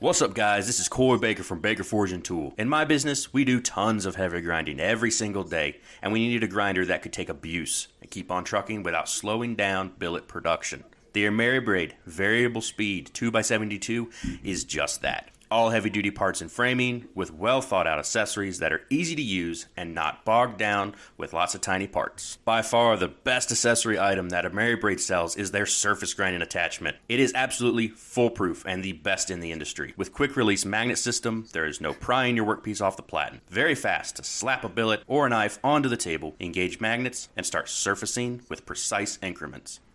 What's up, guys? This is Corey Baker from Baker Forge and Tool. In my business, we do tons of heavy grinding every single day, and we needed a grinder that could take abuse and keep on trucking without slowing down billet production. The AmeriBrade variable speed 2x72 is just that all heavy duty parts and framing with well thought out accessories that are easy to use and not bogged down with lots of tiny parts. By far, the best accessory item that AmeriBrade sells is their surface grinding attachment. It is absolutely foolproof and the best in the industry. With quick release magnet system, there is no prying your workpiece off the platen. Very fast to slap a billet or a knife onto the table, engage magnets, and start surfacing with precise increments.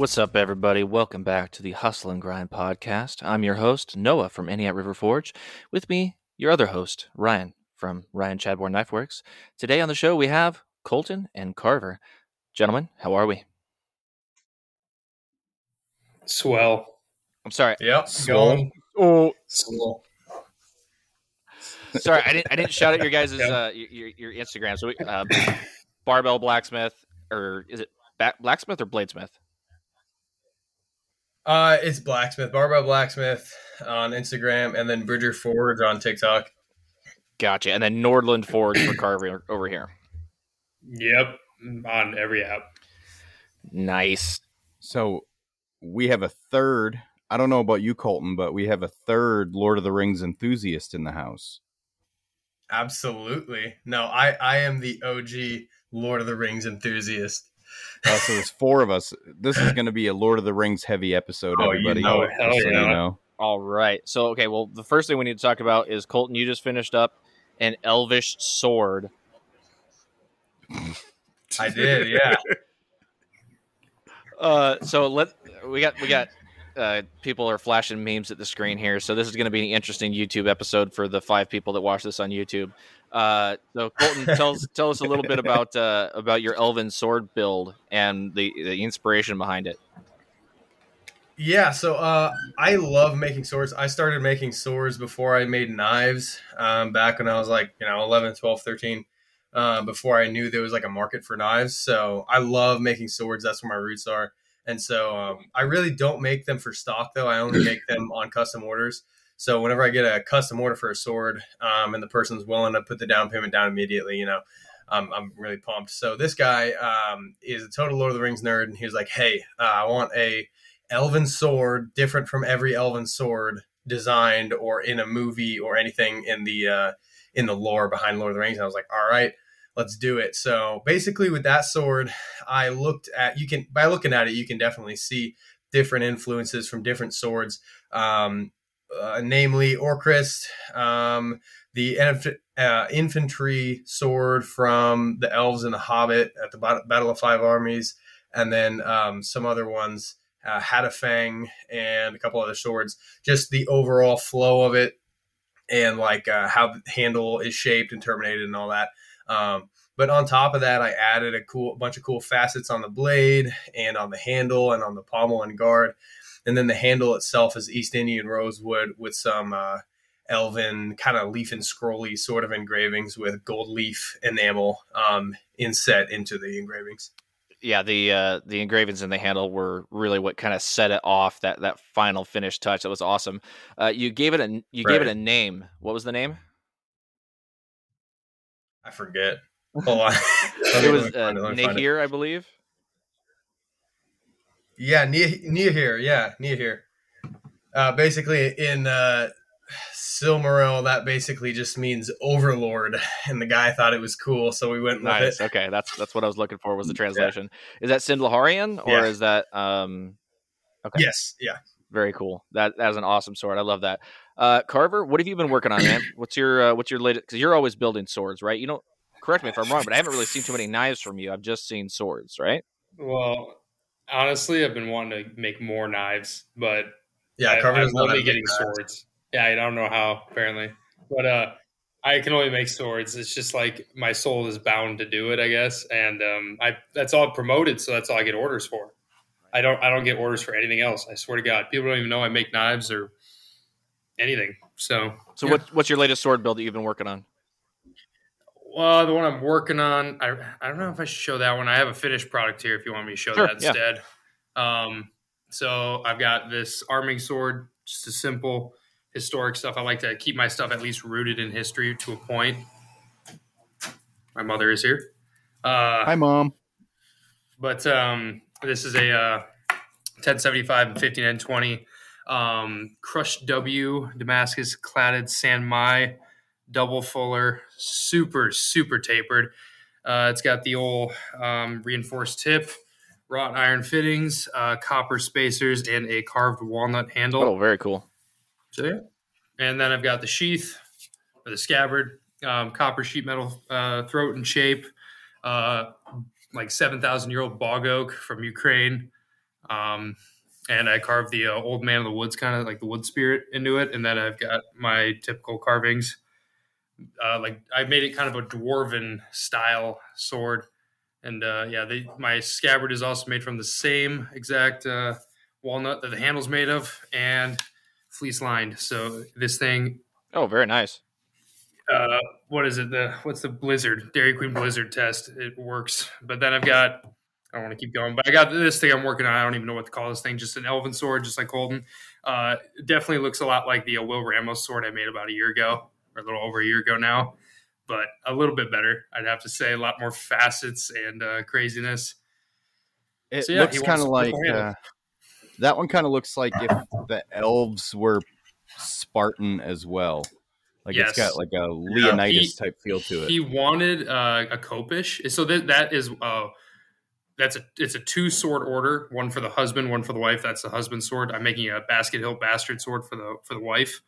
What's up, everybody? Welcome back to the Hustle and Grind podcast. I'm your host, Noah from Entiat River Forge. With me, your other host, Ryan from Ryan Chadbourne Knife Works. Today on the show, we have Colton and Carver. Gentlemen, how are we? Swell. I'm sorry. Yep. Swell. Going. Oh, Swell. sorry. I didn't. I didn't shout out your guys' uh, your, your Instagram. So, we, uh, Barbell Blacksmith, or is it ba- Blacksmith or Bladesmith? Uh, it's Blacksmith, Barbell Blacksmith on Instagram, and then Bridger Forge on TikTok. Gotcha. And then Nordland Forge for Carver over here. Yep. On every app. Nice. So we have a third. I don't know about you, Colton, but we have a third Lord of the Rings enthusiast in the house. Absolutely. No, I I am the OG Lord of the Rings enthusiast. Uh, so there's four of us. This is going to be a Lord of the Rings heavy episode, Oh, you everybody. know it. Hell so yeah. you know. All right. So, okay. Well, the first thing we need to talk about is Colton. You just finished up an Elvish sword. I did, yeah. Uh, so let we got we got uh, people are flashing memes at the screen here. So this is going to be an interesting YouTube episode for the five people that watch this on YouTube. Uh, so Colton, tell us tell us a little bit about uh, about your Elven sword build and the the inspiration behind it. Yeah, so uh, I love making swords. I started making swords before I made knives um, back when I was like, you know, 11, 12, 13, uh, before I knew there was like a market for knives. So I love making swords. That's where my roots are. And so um, I really don't make them for stock, though. I only make them on custom orders. So whenever I get a custom order for a sword um, and the person's willing to put the down payment down immediately, you know, um, I'm really pumped. So this guy um, is a total Lord of the Rings nerd, and he was like, "Hey, uh, I want a elven sword different from every elven sword designed or in a movie or anything in the uh, in the lore behind Lord of the Rings." And I was like, "All right, let's do it." So basically, with that sword, I looked at you can by looking at it, you can definitely see different influences from different swords. Um, uh, namely Orcrist, um, the uh, infantry sword from the elves and the Hobbit at the Battle of Five Armies, and then um, some other ones, uh, Hadhafang and a couple other swords. Just the overall flow of it, and like uh, how the handle is shaped and terminated and all that. Um, but on top of that, I added a cool bunch of cool facets on the blade and on the handle and on the pommel and guard. And then the handle itself is East Indian rosewood with some uh, elven kind of leaf and scrolly sort of engravings with gold leaf enamel um, inset into the engravings. yeah the uh the engravings in the handle were really what kind of set it off that that final finish touch. That was awesome. Uh you gave it a you gave it a name. What was the name I forget. Hold on. It was uh, find it, i believe Yeah, here. Yeah, Nia here. Uh, basically, in uh, Silmaril, that basically just means overlord, and the guy thought it was cool, so we went with nice it. okay that's that's what i was looking for was the translation is that sindlaharian or Yeah. is that um okay Yes, yeah. very cool that that's an awesome sword i love that uh carver what have you been working on man what's your uh, what's your latest because you're always building swords right you don't correct me if i'm wrong but i haven't really seen too many knives from you i've just seen swords right Well, honestly, I've been wanting to make more knives, but Yeah, I, Carver I'm only getting knives. swords. Yeah, I don't know how apparently, but uh, I can only make swords. It's just like my soul is bound to do it, I guess. And um, I that's all promoted, so that's all I get orders for. I don't I don't get orders for anything else. I swear to God, people don't even know I make knives or anything. So So Yeah. what, what's your latest sword build that you've been working on? Well, the one I'm working on, I, I don't know if I should show that one. I have a finished product here if you want me to show Sure, that yeah. instead. Um, so I've got this arming sword, just a simple historic stuff. I like to keep my stuff at least rooted in history to a point. My mother is here. Uh, Hi, mom. but um, this is a uh, 1075 and 15N20 um, crushed W Damascus cladded San Mai double fuller, super super tapered. Uh, it's got the old um, reinforced tip, wrought iron fittings, uh, copper spacers, and a carved walnut handle. Oh, very cool. So yeah, and then I've got the sheath or the scabbard, um, copper sheet metal uh, throat and shape, uh, like seven thousand year old bog oak from Ukraine, um, and I carved the uh, old man of the woods, kind of like the wood spirit into it, and then I've got my typical carvings. Uh, like I made it kind of a dwarven style sword, and uh, yeah, they, my scabbard is also made from the same exact uh, walnut that the handle's made of, and fleece lined. So this thing, Oh, very nice. uh, what is it? The what's the Blizzard Dairy Queen Blizzard test? It works. But then I've got. I don't want to keep going, but I got this thing I'm working on. I don't even know what to call this thing. Just an elven sword, just like Colton. Uh, definitely looks a lot like the uh, Will Ramos sword I made about a year ago, or a little over a year ago now, but a little bit better. I'd have to say a lot more facets and uh, craziness. It So, yeah, looks kind of like uh, that one. Kind of looks like if the elves were Spartan as well. Like Yes. it's got like a Leonidas He- type feel to it. He wanted uh, a khopesh, so that that is uh, that's a it's a two sword order, one for the husband, one for the wife. That's the husband's sword. I'm making a basket hilt bastard sword for the for the wife.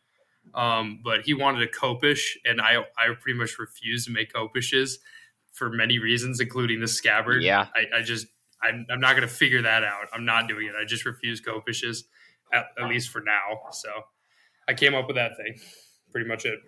Um, but he wanted a khopesh, and I I pretty much refused to make khopeshes for many reasons, including the scabbard. Yeah. I, I just I'm, I'm not going to figure that out. I'm not doing it. I just refuse khopeshes, at, at least for now. So I came up with that thing. Pretty much it.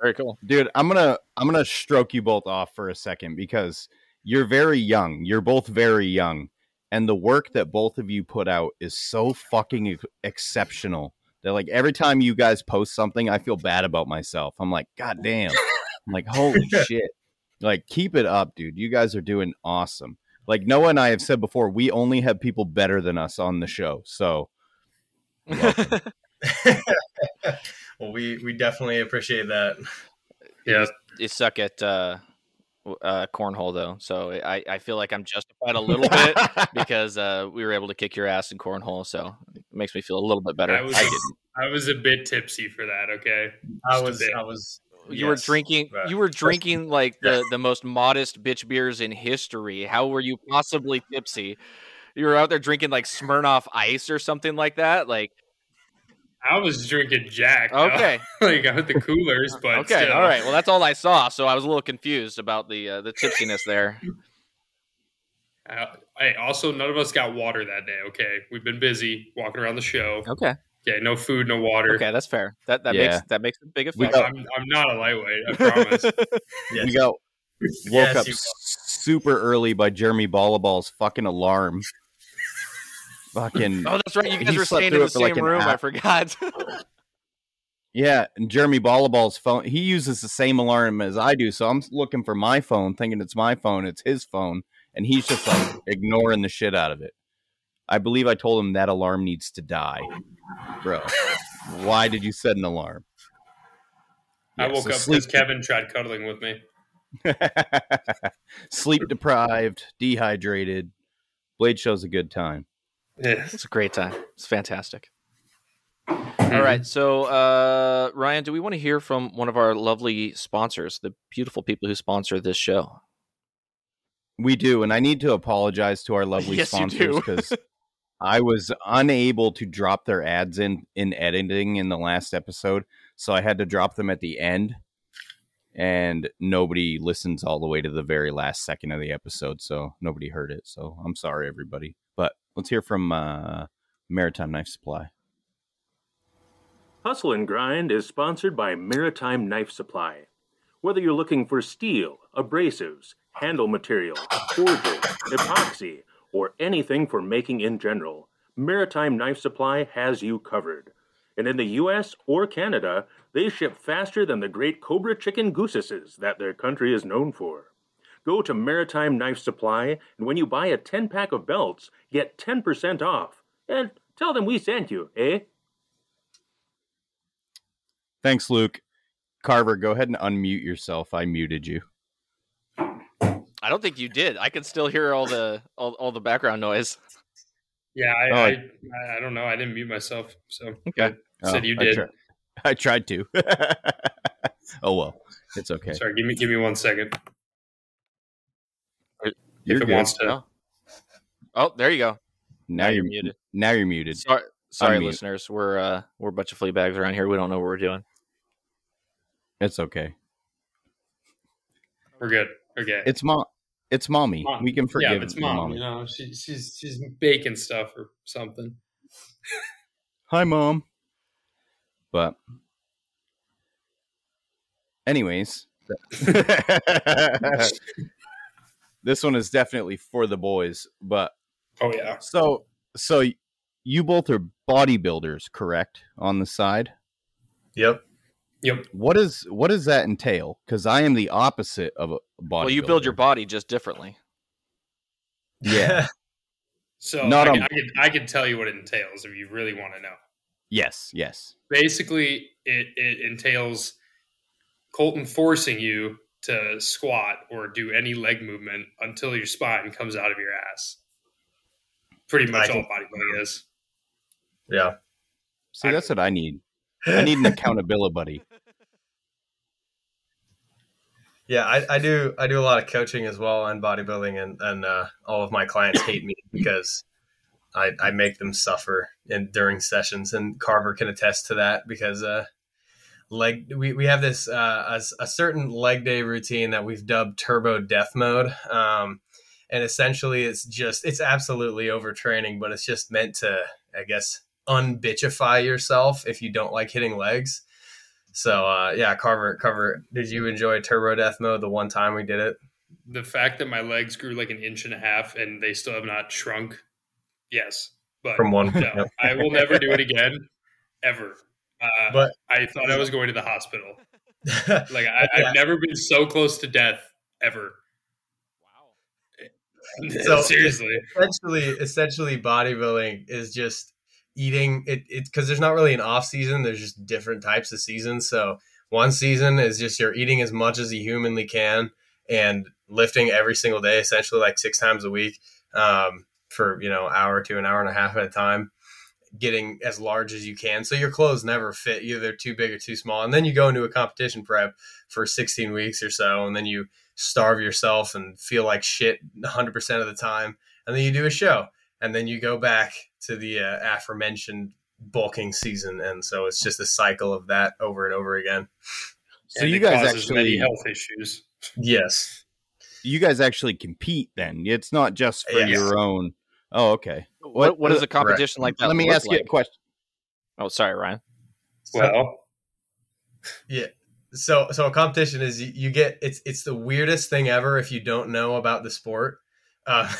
Very cool. dude i'm gonna i'm gonna stroke you both off for a second because you're very young you're both very young and the work that both of you put out is so fucking ex- exceptional that like every time you guys post something i feel bad about myself. I'm like god damn. I'm like holy shit. Like keep it up dude. You guys are doing awesome. Like noah and i have said before we only have people better than us on the show so well, we we definitely appreciate that. Yeah. you suck at uh, w- uh, cornhole though, so I, I feel like I'm justified a little bit because uh, we were able to kick your ass in cornhole, so it makes me feel a little bit better. I was I was a bit tipsy for that. Okay. I Just was. I was you were drinking. You were drinking like the the most modest bitch beers in history. How were you possibly tipsy? You were out there drinking like Smirnoff Ice or something like that. Like I was drinking Jack. okay, like I with the coolers, but okay, still. all right. Well, that's all I saw, so I was a little confused about the uh, the tipsiness there. Uh, hey, also none of us got water that day. Okay, we've been busy walking around the show. Okay, Okay, no food, no water. okay, that's fair. That that Yeah. makes that makes a big effect. got- I'm, I'm not a lightweight. I promise. yes. we got woke Yes, up super early by Jeremy Ballaball's fucking alarm. Fucking Oh, that's right. You guys were staying in the for, like, same an room. I forgot. yeah, and Jeremy Ballaball's phone. He uses the same alarm as I do, so I'm looking for my phone, thinking it's my phone. It's his phone, and he's just like ignoring the shit out of it. I believe I told him that alarm needs to die, bro. Why did you set an alarm? I woke so up because Kevin tried cuddling with me. sleep deprived, dehydrated. Blade show's a good time. Yeah. it's a great time. It's fantastic. Mm-hmm. All right. So, uh, Ryan, do we want to hear from one of our lovely sponsors, the beautiful people who sponsor this show? We do, and I need to apologize to our lovely Yes, sponsors because I was unable to drop their ads in in editing in the last episode, so I had to drop them at the end, and nobody listens all the way to the very last second of the episode, so nobody heard it. So I'm sorry, everybody. Let's hear from uh, Maritime Knife Supply. Hustle and Grind is sponsored by Maritime Knife Supply. Whether you're looking for steel, abrasives, handle material, forging, epoxy, or anything for making in general, Maritime Knife Supply has you covered. And in the US or Canada, they ship faster than the great Cobra chicken goosesses that their country is known for. Go to Maritime Knife Supply, and when you buy a 10 pack of belts, get 10% off. And tell them we sent you, eh? Thanks, Luke. Carver, go ahead and unmute yourself. I muted you. I don't think you did. I can still hear all the all, all the background noise. Yeah, I, Oh, I, I- I don't know. I didn't mute myself, so Okay. said you I did. tri- I tried to. oh well, it's okay. Sorry, give me give me one second. You're if it good. wants to. Oh. Oh, there you go. Now you're muted. Now you're muted. Sorry, sorry, Unmute. listeners. We're uh we're a bunch of flea bags around here. We don't know what we're doing. It's okay. We're good. Okay. It's mom. It's mommy. Mom. We can forgive. yeah, it's mom. mommy. You know, she, she's she's baking stuff or something. Hi, mom. But, anyways, this one is definitely for the boys. But Oh yeah. so, so you both are bodybuilders, correct? On the side, Yep. Yep. what is what does that entail? Because I am the opposite of a body. Well, you build your body just differently. Yeah. So Not I, on- can, I can I can tell you what it entails if you really want to know. yes. Yes. Basically, it it entails Colton forcing you to squat or do any leg movement until your spine comes out of your ass. Pretty much I all bodybuilding is. Yeah. See, that's what I need. I need an accountability buddy. Yeah, I, I do. I do a lot of coaching as well on bodybuilding, and and uh, all of my clients hate me because I, I make them suffer in during sessions, and Carver can attest to that because uh, leg we, we have this uh, a, a certain leg day routine that we've dubbed Turbo Death Mode, um, and essentially it's just it's absolutely overtraining, but it's just meant to I guess unbitchify yourself if you don't like hitting legs. So uh, yeah, Carver, Carver, did you enjoy Turbo Death Mode the one time we did it? The fact that my legs grew like an inch and a half and they still have not shrunk, yes, but From one, no, I will never do it again, ever. Uh, But- I thought I was going to the hospital. Like I, Yeah. I've never been so close to death ever. Wow. So- Seriously, essentially, essentially, bodybuilding is just eating it. It because there's not really an off season. There's just different types of seasons. So one season is just you're eating as much as you humanly can and lifting every single day, essentially like six times a week, um, for you know hour to an hour and a half at a time. Getting as large as you can, so your clothes never fit. Either they're too big or too small, and then you go into a competition prep for 16 weeks or so, and then you starve yourself and feel like shit 100% of the time and then you do a show and then you go back to the uh, aforementioned bulking season and so it's just a cycle of that over and over again So And you guys causes many actually, health issues. yes you guys actually compete. Then it's not just for Yes. your own. Oh, okay. What what does a Correct. competition like that? Let me look ask you a question. Oh, sorry, Ryan. Well, Yeah. so so a competition is you, you get it's it's the weirdest thing ever if you don't know about the sport uh,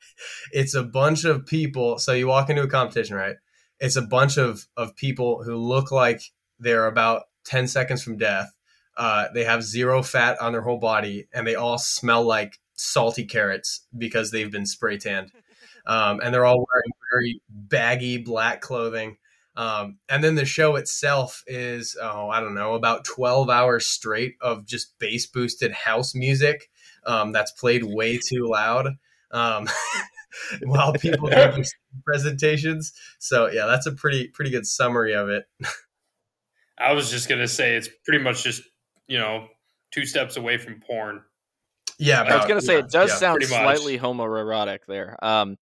it's a bunch of people so you walk into a competition right it's a bunch of of people who look like they're about 10 seconds from death uh, they have zero fat on their whole body and they all smell like salty carrots because they've been spray tanned um, and they're all wearing very baggy black clothing um, and then the show itself is, oh, I don't know, about 12 hours straight of just bass boosted house music um, that's played way too loud um, while people do presentations. So, yeah, that's a pretty pretty good summary of it. I was just gonna say it's pretty much just you know two steps away from porn. Yeah, I was gonna say yeah, it does yeah, sound slightly homoerotic there. Um,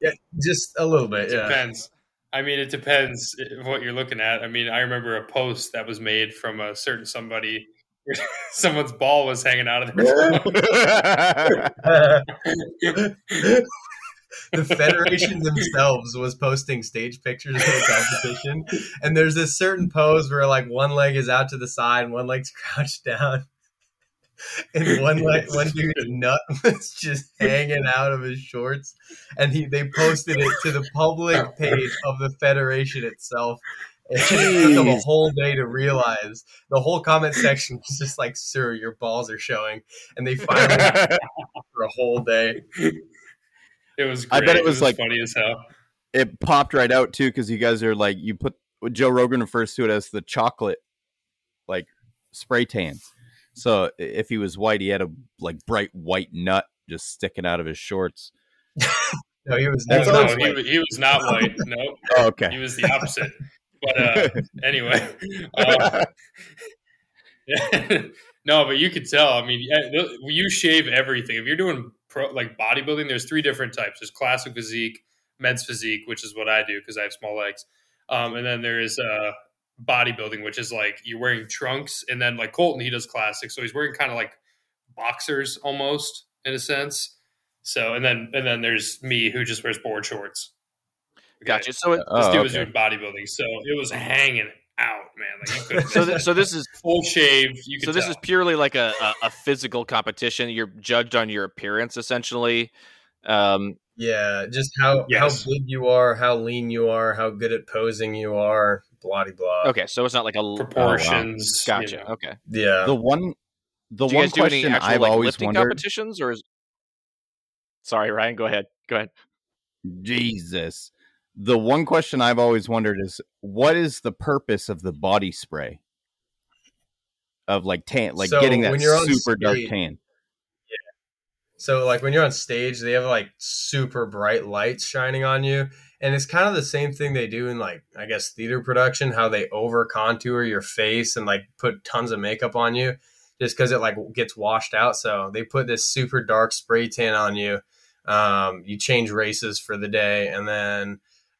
yeah, just a little bit. It Yeah. depends. I mean, it depends what you're looking at. I mean, I remember a post that was made from a certain somebody. Someone's ball was hanging out of their the federation themselves was posting stage pictures of the competition, and there's this certain pose where like one leg is out to the side and one leg's crouched down, and one leg, one dude nut was just hanging out of his shorts, and he they posted it to the public page of the federation itself. And it took them a whole day to realize. The whole comment section was just like, "Sir, your balls are showing," and they finally for a whole day. It was. I Great. bet it was, like- funny as hell. it popped right out too because you guys are like you put Joe Rogan refers to it as the chocolate like spray tan. So if he was white, he had a like bright white nut just sticking out of his shorts. No, he was. That's no, not he, white. was- he was not white. No, Oh, he was the opposite. But uh, anyway, um, no, but you could tell. I mean, you shave everything. If you're doing pro, like bodybuilding, there's three different types. There's classic physique, men's physique, which is what I do because I have small legs, um, and then there is uh, bodybuilding, which is like you're wearing trunks, and then like Colton, he does classic, so he's wearing kind of like boxers almost in a sense. So, and then and then there's me who just wears board shorts. Okay. Gotcha. So, it, This Oh, dude was doing bodybuilding, so it was hanging out, man. Like you so, th- so this is full shave. You so this tell. is purely like a, a, a physical competition. You're judged on your appearance, essentially. Um, Yeah, just how Yes. how big you are, how lean you are, how good at posing you are, blah de blah. okay, so it's not like a oh, proportions. you Gotcha. know. Okay. Yeah. The one the Do you one guys do any question actual I've like, always lifting wondered competitions, or is? Sorry, Ryan. Go ahead. Go ahead. Jesus. The one question I've always wondered is what is the purpose of the body spray? Of like tan, like So, getting that when you're on super dark stage- tan. So like when you're on stage, they have like super bright lights shining on you. And it's kind of the same thing they do in like I guess theater production, how they over contour your face and like put tons of makeup on you just because it like gets washed out. So they put this super dark spray tan on you. Um, you change races for the day, and then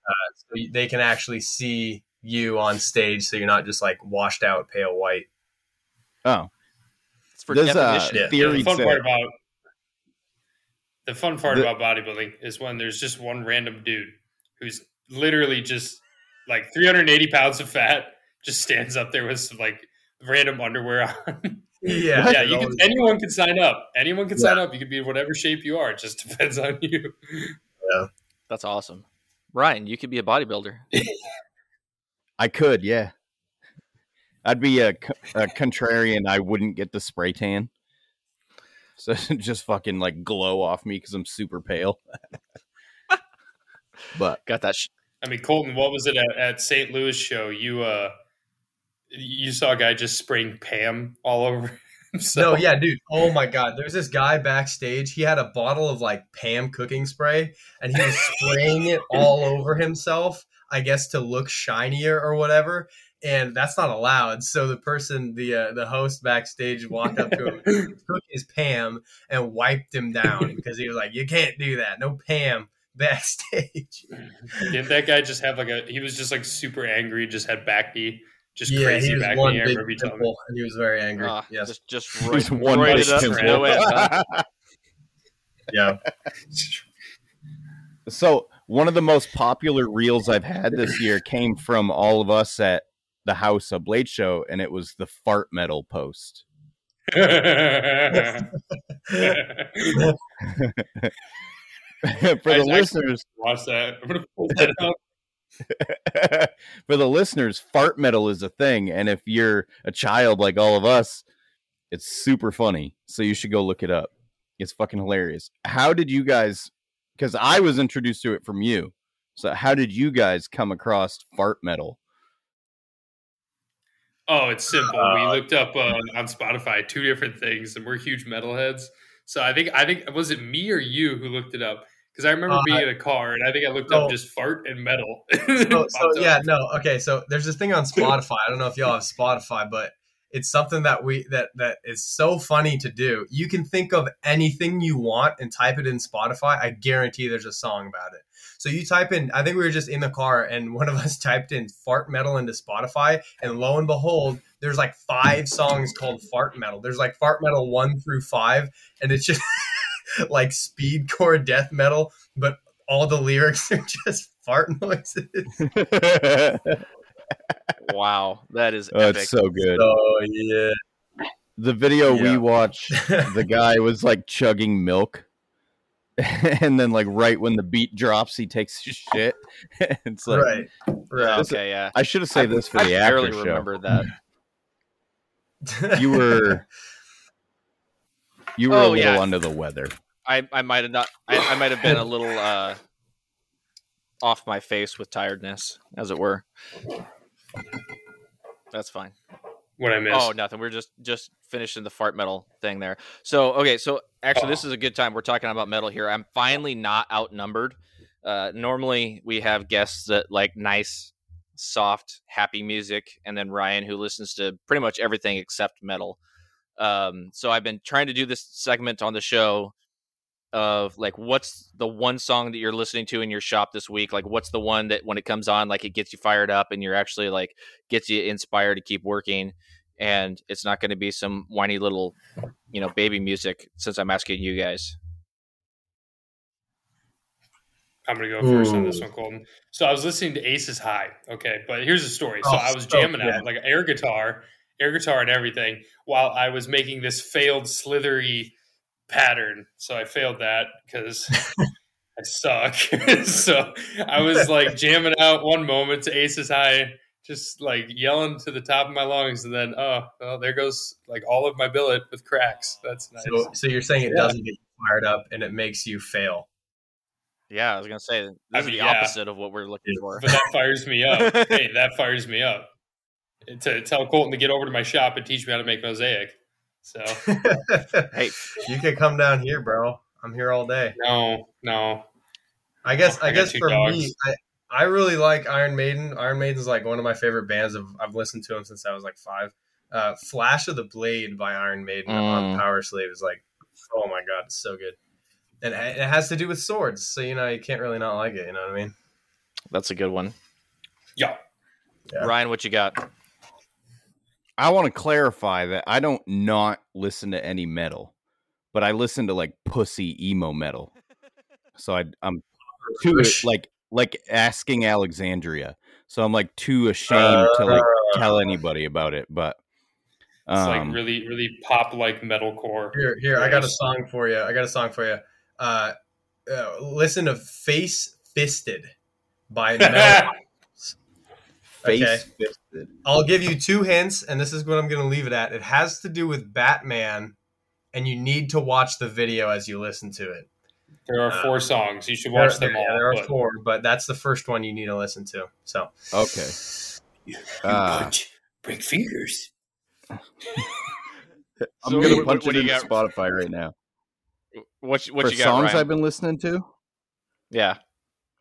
uh, so they can actually see you on stage, so you're not just like washed out pale white. Oh. It's for There's a definition. Yeah. Yeah, theory the fun part about the fun part The- about bodybuilding is when there's just one random dude who's literally just like 380 pounds of fat, just stands up there with some like random underwear on. Yeah, yeah, you can, anyone can sign up. Anyone can sign up. You can be whatever shape you are. It just depends on you. Yeah, That's awesome. Ryan, you could be a bodybuilder. I could, yeah. I'd be a, a contrarian. I wouldn't get the spray tan. So just fucking like glow off me because I'm super pale. But Got that. Sh- I mean, Colton, what was it at, at St. Louis show? You uh, you saw a guy just spraying Pam all over No, himself. yeah, dude. Oh my god. There's this guy backstage. He had a bottle of like Pam cooking spray and he was spraying it all over himself, I guess to look shinier or whatever. And that's not allowed. So the person, the uh, the host backstage walked up to him, took his Pam and wiped him down because he was like, "You can't do that. No Pam backstage." Didn't that guy just have like a? He was just like super angry. Just had back knee, just yeah, crazy he was back one knee. I big remember you telling me. and he was very angry. ah, yes, Just, just there's roid, one roided big up pimple. to no end. huh? yeah. So one of the most popular reels I've had this year came from all of us at the House of Blade Show, and it was the fart metal post. For I- the listeners, Watch that. I'm gonna pull that up. for the listeners, fart metal is a thing, and if you're a child like all of us, it's super funny. So you should go look it up. It's fucking hilarious. How did you guys? Because I was introduced to it from you. So how did you guys come across fart metal? Oh, it's simple. Uh, we looked up uh, on Spotify two different things, and we're huge metalheads. So I think I think was it me or you who looked it up? Because I remember Uh, being in a car, and I think I looked so- up just fart and metal. so, so up. yeah, no, okay. So there's this thing on Spotify. I don't know if y'all have Spotify, but it's something that we that that is so funny to do. You can think of anything you want and type it in Spotify. I guarantee there's a song about it. So you type in. I think we were just in the car, and one of us typed in "fart metal" into Spotify, and lo and behold, there's like five songs called "fart metal." There's like "fart metal" one through five, and it's just like speedcore death metal, but all the lyrics are just fart noises. Wow, that is oh, epic. it's so good. Oh yeah. the video we watched, the guy was like chugging milk. and then like right when the beat drops, he takes his shit. it's like right. Right. okay, yeah. I should have saved this for I the barely after show. remember that. You were you were a Oh, little yeah. under the weather. I, I might have not. I, I might have been a little uh, off my face with tiredness, as it were. That's fine. What I missed. Oh, nothing. We're just just finishing the fart metal thing there. So okay, so actually, this Oh. is a good time. We're talking about metal here. I'm finally not outnumbered. Uh, normally, we have guests that like nice, soft, happy music, and then Ryan, who listens to pretty much everything except metal. Um, so I've been trying to do this segment on the show of like what's the one song that you're listening to in your shop this week like what's the one that when it comes on like it gets you fired up and you're actually like gets you inspired to keep working and it's not going to be some whiny little you know baby music since i'm asking you guys I'm gonna go first on this one, Colton. So I was listening to Aces High. Okay, but here's the story. So Oh, I was so jamming good. out like air guitar, air guitar, and everything while I was making this failed slithery pattern. So I failed that because I suck. so I was like jamming out one moment to Aces High, just like yelling to the top of my lungs, and then oh, well, there goes like all of my billet with cracks. That's nice. So, so you're saying it Yeah. doesn't get you fired up and it makes you fail. yeah i was going to say this I is the yeah. opposite of what we're looking for but that fires me up. hey, that fires me up. To tell Colton to get over to my shop and teach me how to make mosaic. So hey you can come down here, bro. I'm here all day. no, no. I guess I I, guess for dogs. me, I, I really like Iron Maiden. Iron Maiden's like one of my favorite bands. I've, I've listened to them since I was like five. Uh, Flash of the Blade by Iron Maiden on Mm. Powerslave is like, oh my god, it's so good. And it it has to do with swords, so you know you can't really not like it. You know what I mean? that's a good one Yeah. Yeah. ryan what you got I want to clarify that I don't not listen to any metal, but I listen to like pussy emo metal. So I, I'm too Push. like like asking Alexandria. So I'm like too ashamed to like tell anybody about it. But It's um, like really, really pop like metalcore. Here, here, I got a song for you. I got a song for you. Uh, uh, listen to "Face Fisted" by Mel. Face okay. fisted. I'll give you two hints, and this is what I'm going to leave it at. It has to do with Batman, and you need to watch the video as you listen to it. There are four songs. You should There, watch them all. yeah, there are but- four, but that's the first one you need to listen to. So, Okay. Uh, break fingers. I'm So gonna what- punch what it into got? Spotify right now. what, what For you got songs Ryan? I've been listening to. yeah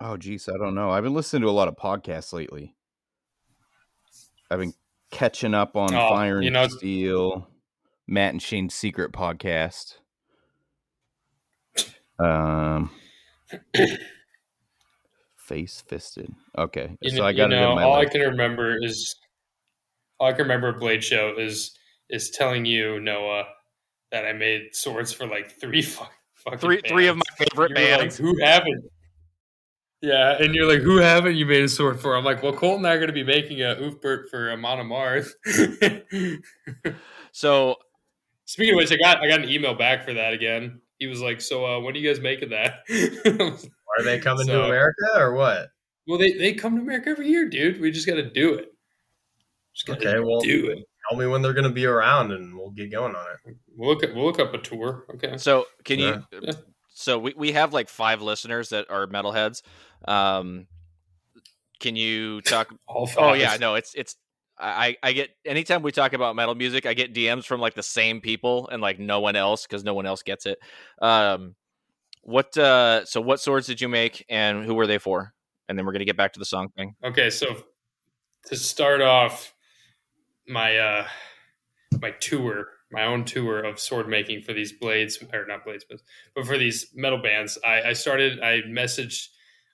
Oh, geez, I don't know. I've been listening to a lot of podcasts lately. I've been catching up on Oh, Fire and you know- Steel, Matt and Shane's Secret podcast. Um, face fisted. Okay, You, so kn- I got it know, in my all I can remember is all I can remember of Blade Show is is telling you Noah that I made swords for like three fu- fucking three three of my favorite You were like, bands who haven't? Yeah, and you're like, who haven't you made a sword for? I'm like, well, Colt and I are going to be making a Ulfberht for Amon Amarth. so Speaking of which, I got I got an email back for that again. He was like, "So, uh, when are you guys making that?" are they coming to America or what? well, they they come to America every year, dude. We just got to do it. Just got to Okay, well, do it. tell me when they're going to be around, and we'll get going on it. We'll look at, we'll look up a tour. Okay. so can you Yeah. So we, we have like five listeners that are metalheads um can you talk All oh yeah no it's it's I, I get anytime we talk about metal music, I get DMs from like the same people and like no one else because no one else gets it. Um, what uh, so what swords did you make and who were they for? And then we're gonna get back to the song thing. Okay, so to start off my uh my tour, my own tour of sword making for these blades or not blades, but, for these metal bands, I, I started I messaged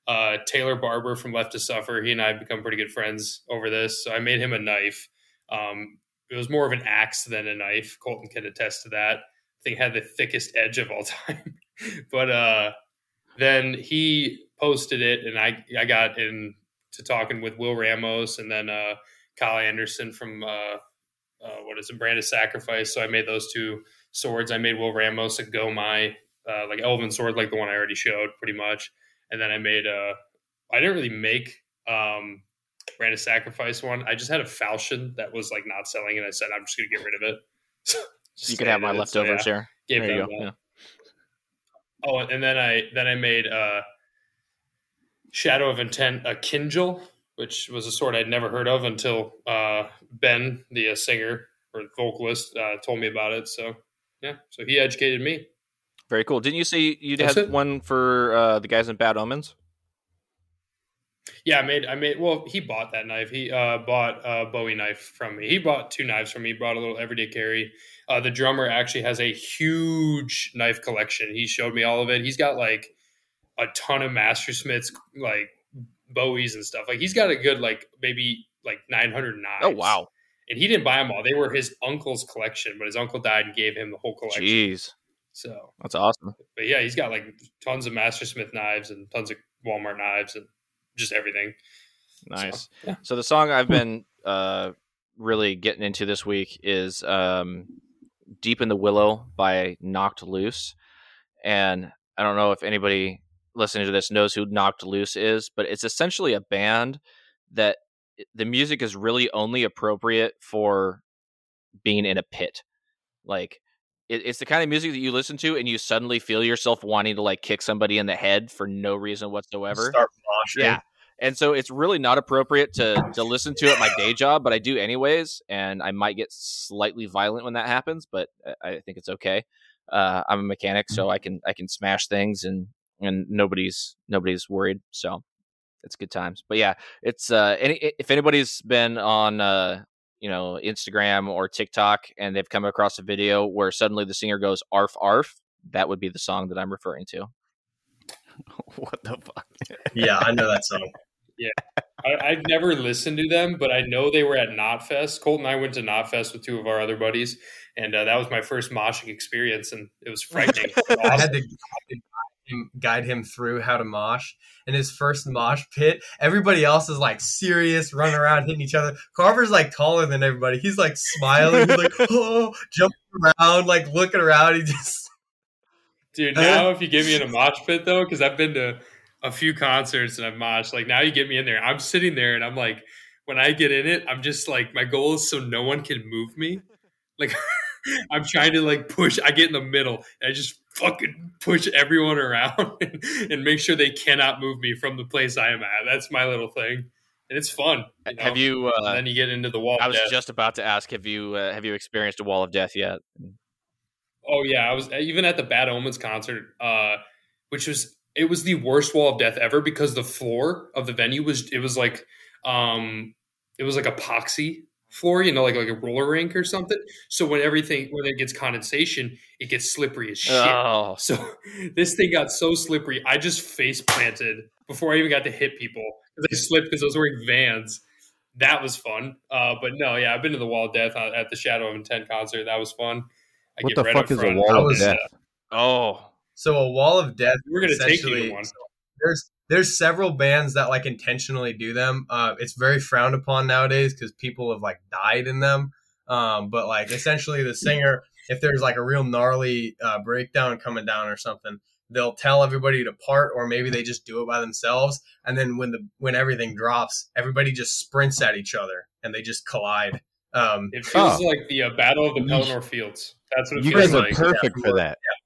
uh Taylor Barber from Left to Suffer. He and I have become pretty good friends over this. So I made him a knife. Um it was more of an axe than a knife. Colton can attest to that. I think had the thickest edge of all time. but uh then he posted it, and I I got in to talking with Will Ramos and then uh, Kyle Anderson from uh, uh, what is it, Brand of Sacrifice. So I made those two swords. I made Will Ramos a Gomai, uh, like Elven sword, like the one I already showed, pretty much. And then I made a. I didn't really make um, Brand of Sacrifice one. I just had a falchion that was like not selling, and I said I'm just gonna get rid of it. Just you could have my in. So, leftovers yeah, here. There you go. Yeah. Oh, and then I then I made uh, Shadow of Intent a Kinjal, which was a sword I'd never heard of until uh, Ben, the uh, singer or vocalist, uh, told me about it. So yeah, so he educated me. Very cool. Didn't you say you had one for uh, the guys in Bad Omens? Yeah, I made I made well. He bought that knife. He uh, bought a Bowie knife from me. He bought two knives from me. He bought a little everyday carry. Uh, the drummer actually has a huge knife collection. He showed me all of it. He's got like a ton of Mastersmiths, like Bowies and stuff. Like he's got a good like maybe like nine hundred knives. Oh wow, And he didn't buy them all. They were his uncle's collection, but his uncle died and gave him the whole collection. jeez, So, that's awesome. but yeah, he's got like tons of Mastersmith knives and tons of Walmart knives and just everything. Nice. yeah. So the song I've been uh, really getting into this week is um, "Deep in the Willow" by Knocked Loose, and I don't know if anybody listening to this knows who Knocked Loose is, but it's essentially a band that the music is really only appropriate for being in a pit, like. it- It's the kind of music that you listen to and you suddenly feel yourself wanting to like kick somebody in the head for no reason whatsoever. Start moshing. Yeah. And so it's really not appropriate to to listen to at my day job, but I do anyways, and I might get slightly violent when that happens, but I- I think it's okay. Uh, I'm a mechanic, so I can I can smash things, and and nobody's nobody's worried, so it's good times. But yeah, it's uh, any if anybody's been on uh, you know Instagram or TikTok and they've come across a video where suddenly the singer goes arf arf, that would be the song that I'm referring to. what the fuck? Yeah, I know that song. I, I've never listened to them, but I know they were at Knotfest. Colt and I went to Knotfest with two of our other buddies, and uh, that was my first moshing experience, and it was frightening. It was I had to guide him, guide him through how to mosh. In his first mosh pit, everybody else is like serious, running around, hitting each other. Carver's like taller than everybody. He's like smiling. He's like, oh, jumping around, like looking around. He just, Dude, now if you get me in a mosh pit though, because I've been to a few concerts and I've moshed, like now you get me in there, I'm sitting there and I'm like, when I get in it, I'm just like, my goal is so no one can move me. Like I'm trying to like push, I get in the middle and I just fucking push everyone around and, and make sure they cannot move me from the place I am at. That's my little thing. And it's fun. you know? have you? Uh, then you get into the wall. I was just about to ask, have you uh, have you experienced a wall of death yet? Oh yeah, I was even at the Bad Omens concert, uh, which was it was the worst wall of death ever because the floor of the venue was it was like um it was like epoxy floor, you know, like like a roller rink or something. So when everything when it gets condensation, it gets slippery as shit. Oh, So this thing got so slippery, I just face planted before I even got to hit people because I slipped because I was wearing Vans. That was fun. Uh, but no, yeah, I've been to the Wall of Death uh, at the Shadow of Intent concert. That was fun. I What get the red fuck up is a wall I of was, death? oh, so a wall of death. We're gonna take you to essentially- one. There's there's several bands that like intentionally do them. Uh, it's very frowned upon nowadays because people have like died in them. Um, but like essentially the singer, if there's like a real gnarly uh, breakdown coming down or something, they'll tell everybody to part, or maybe they just do it by themselves. And then when the when everything drops, everybody just sprints at each other and they just collide. Um, It feels Oh. like the uh, Battle of the Pelennor Fields. That's what it You feels guys are like. perfect for that. yeah,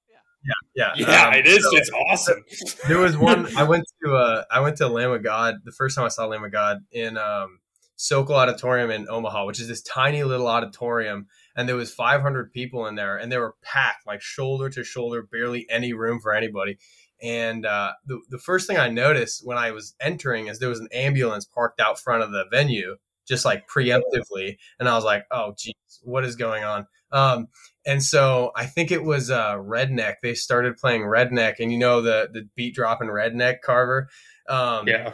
Yeah, yeah, um, it is. so- it's awesome. there was one I went to uh I went to Lamb of God the first time I saw Lamb of God in um Sokol Auditorium in Omaha, which is this tiny little auditorium, and there was 500 people in there, and they were packed like shoulder to shoulder, barely any room for anybody. And uh, the the first thing I noticed when I was entering is there was an ambulance parked out front of the venue, just like preemptively, and I was like, "Oh, geez, what is going on?" Um, and so I think it was uh, Redneck. They started playing Redneck, and you know the the beat dropping Redneck Carver. Um, Yeah.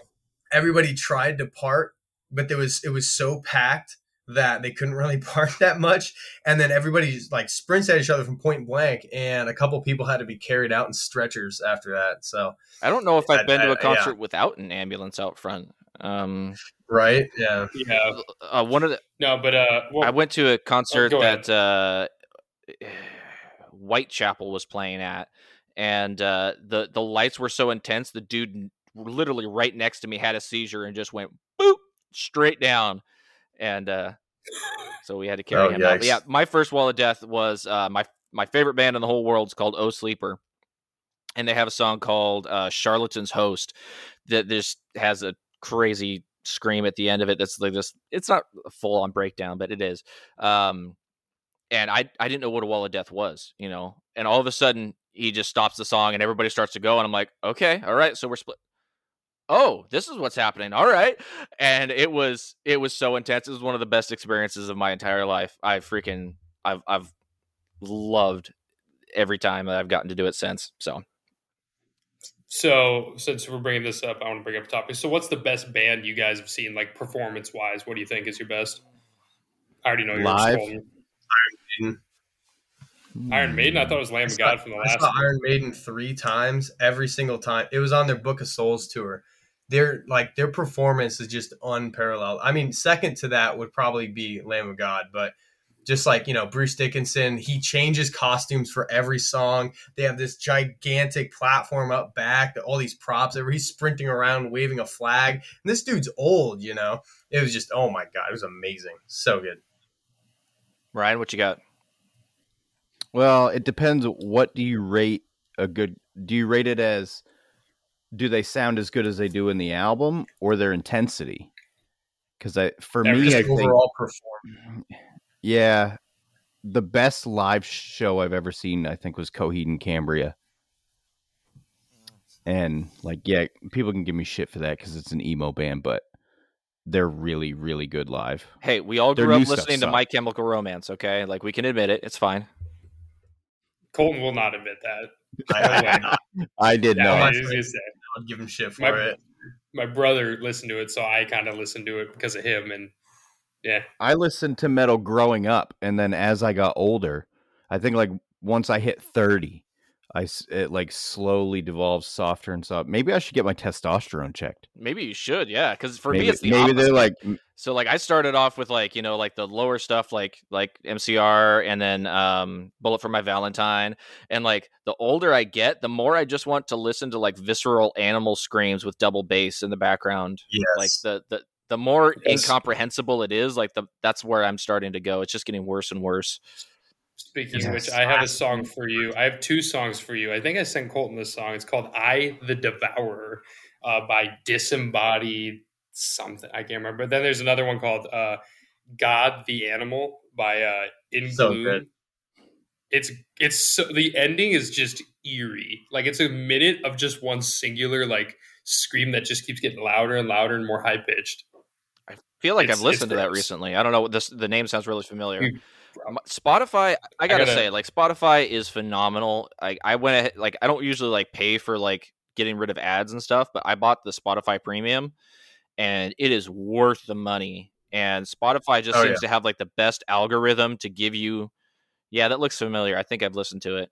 everybody tried to part, but there was it was so packed that they couldn't really park that much. And then everybody just like sprints at each other from point blank, and a couple people had to be carried out in stretchers after that. So I don't know if I've I- been to a concert without an ambulance out front. Um, right, yeah, Yeah. uh, one of the No, but uh, well, I went to a concert go ahead. that uh, Whitechapel was playing at, and uh, the the lights were so intense. The dude literally right next to me had a seizure and just went boop straight down, and uh, so we had to carry Oh, him out. But yeah, my first wall of death was uh, my my favorite band in the whole world is called Oh Sleeper, and they have a song called uh, Charlatan's Host that this has a crazy scream at the end of it. That's like this. It's not a full on breakdown, but it is. Um, and I I didn't know what a wall of death was, you know. And all of a sudden, he just stops the song, and everybody starts to go, and I'm like, okay, all right, so we're split. Oh, this is what's happening. All right, and it was it was so intense. It was one of the best experiences of my entire life. I freaking I've I've loved every time that I've gotten to do it since. So so since we're bringing this up, I want to bring up a topic. So, what's the best band you guys have seen, like performance wise? What do you think is your best? I already know yours. Live? Colton. Maiden. Iron Maiden. I thought it was Lamb of saw, God from the I last. saw Iron Maiden three times. Every single time, it was on their Book of Souls tour. Their like their performance is just unparalleled. I mean, second to that would probably be Lamb of God, but just like you know Bruce Dickinson, he changes costumes for every song. They have this gigantic platform up back, all these props. Every he's sprinting around waving a flag. And this dude's old, you know. It was just oh my god, it was amazing, so good. Ryan, what you got? Well, it depends. What do you rate a good? Do you rate it as? Do they sound as good as they do in the album, or their intensity? Because I, for Yeah, me, just I think, performance. Yeah, the best live show I've ever seen, I think, was Coheed and Cambria. And like, yeah, people can give me shit for that because it's an emo band, but they're really, really good live. Hey, we all Their grew new up listening to sucked. My Chemical Romance. Okay, like we can admit it. It's fine. Colton will not admit that. I, I did Yeah, not. I was gonna say. would give him shit for My- it. My brother listened to it, so I kind of listened to it because of him. And yeah, I listened to metal growing up, and then as I got older, I think like once I hit thirty, I, it like slowly devolves softer and softer. Maybe I should get my testosterone checked. Maybe you should, yeah. Because for maybe me, it's the maybe opposite. they're like "Mm, So like I started off with like you know like the lower stuff like like MCR and then um Bullet for My Valentine and like the older I get the more I just want to listen to like visceral animal screams with double bass in the background Yes. like the the the more Yes. incomprehensible it is like the that's where I'm starting to go it's just getting worse and worse speaking Yes. of which, I have a song for you. I have two songs for you. I think I sent Colton this song. It's called "I the Devourer" uh, by Disembodied something. I can't remember. But then there's another one called uh, "God the Animal" by uh, In So Gloom. good. It's it's so, the ending is just eerie. Like it's a minute of just one singular like scream that just keeps getting louder and louder and more high pitched. I feel like It's- I've listened to it's that recently I don't know what this the name sounds really familiar Mm. Spotify, I gotta, gotta- say, like Spotify is phenomenal. I I went ahead, like I don't usually like pay for like getting rid of ads and stuff, but I bought the Spotify Premium, and it is worth the money. And Spotify just Oh, seems to have like the best algorithm to give you. Yeah, that looks familiar. I think I've listened to it.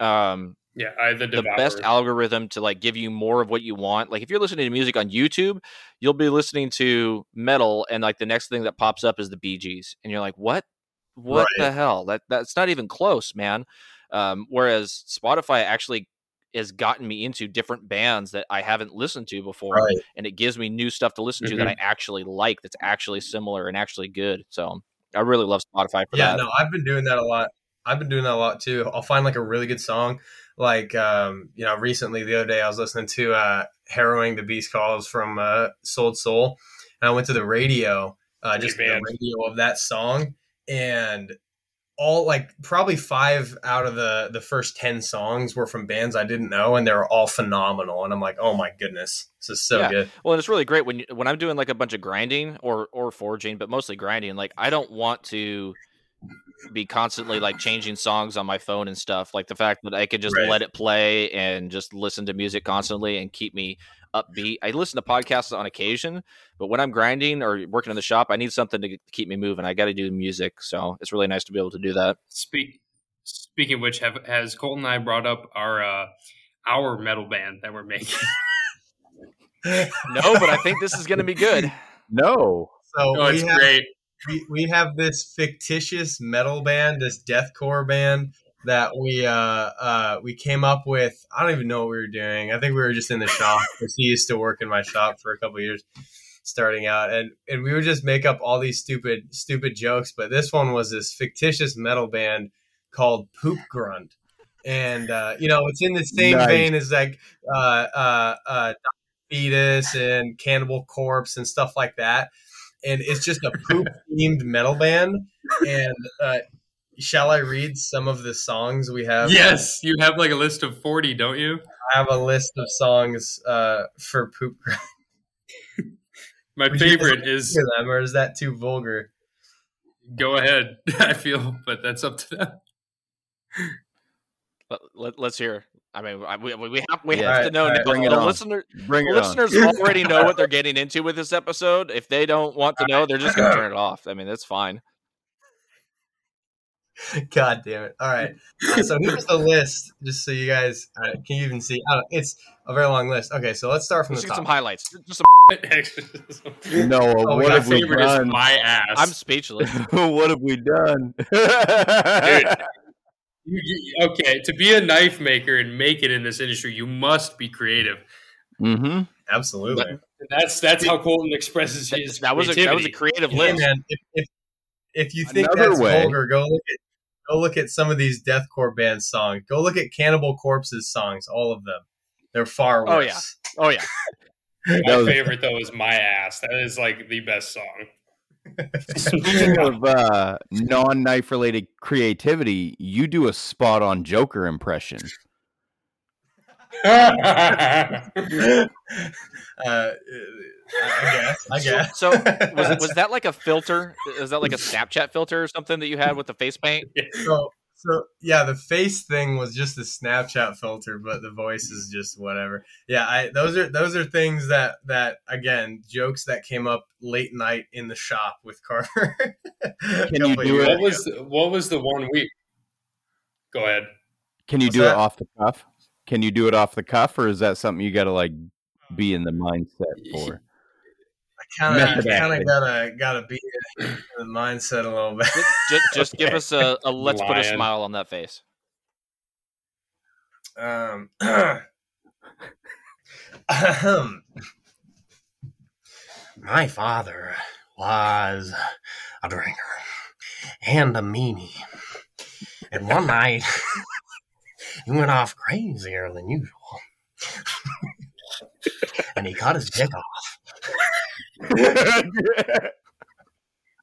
Um, Yeah, I the the best algorithm to like give you more of what you want. Like if you're listening to music on YouTube, you'll be listening to metal, and like the next thing that pops up is the Bee Gees and you're like, what? What Right. the hell? That that's not even close, man. Um, whereas Spotify actually has gotten me into different bands that I haven't listened to before, Right. and it gives me new stuff to listen to that I actually like. That's actually similar and actually good. So I really love Spotify for that. Yeah, that. no, I've been doing that a lot. I've been doing that a lot too. I'll find like a really good song. Like um, you know, recently the other day I was listening to uh Harrowing the Beast Calls from uh Sold Soul. And I went to the radio, uh just the radio of that song and all like probably five out of the the first 10 songs were from bands I didn't know and they were all phenomenal and I'm like, "Oh my goodness. This is so Yeah. good." Well, and it's really great when you, when I'm doing like a bunch of grinding or or forging, but mostly grinding. Like I don't want to be constantly like changing songs on my phone and stuff. Like the fact that I could just Right. let it play and just listen to music constantly and keep me upbeat. I listen to podcasts on occasion, but when I'm grinding or working in the shop, I need something to keep me moving. I got to do music, so it's really nice to be able to do that. Speak, speaking of which, have, has Colton and I brought up our uh, our metal band that we're making? no, but I think this is going to be good. No. So oh, it's have, great. We, we have this fictitious metal band, this deathcore band that we uh uh we came up with. I don't even know what we were doing. I think we were just in the shop because he used to work in my shop for a couple years starting out and and we would just make up all these stupid stupid jokes but this one was this fictitious metal band called poop grunt and uh you know it's in the same Nice. vein as like uh uh uh fetus and cannibal corpse and stuff like that and it's just a poop themed metal band and uh shall i read some of the songs we have Yes, you have like a list of forty, don't you? i have a list of songs uh for poop My Would favorite is them or is that too vulgar go ahead. I feel, but that's up to them. Let, let, us hear. I mean, I- we, we have we Yeah. have to know. All right, now. bring it the on. listener, Bring the it on. listeners already know what they're getting into with this episode. If they don't want to know, they're just going to turn it off. I mean, that's fine. God damn it! All right, Uh, so here's the list, just so you guys uh, can you even see. I don't, it's a very long list. Okay, so let's start from Let's the get some highlights. Just some, No, Oh, we what got have we done? my ass. I'm speechless. what have we done? You- you- okay, to be a knife maker and make it in this industry, you must be creative. mm-hmm. Absolutely. And that's that's how Colton expresses his that was a that was a creative Hey, list. man, if, if if you think Another that's way- vulgar, go look at go look at some of these deathcore band songs. Go look at Cannibal Corpse's songs, all of them. They're far away. Oh, yeah. Oh yeah, My was- favorite though is my ass. That is like the best song. Speaking of uh, non-knife related creativity, you do a spot on Joker impression. Uh, I guess. I guess. So was was that like a filter? Is that like a Snapchat filter or something that you had with the face paint? so, so yeah, the face thing was just a Snapchat filter, but the voice is just whatever. Yeah, I those are those are things that that again jokes that came up late night in the shop with Carver. Can you do it? what it? was what was the one week? Go ahead. Can you What's do that? it off the cuff? Can you do it off the cuff, or is that something you got to like be in the mindset for? Kind of, kind of gotta gotta be in the mindset a little bit. Just, just give us a, a let's put a smile on that face. Um, my father was a drinker and a meanie. And one night, he went off crazier than usual. and he cut his dick off.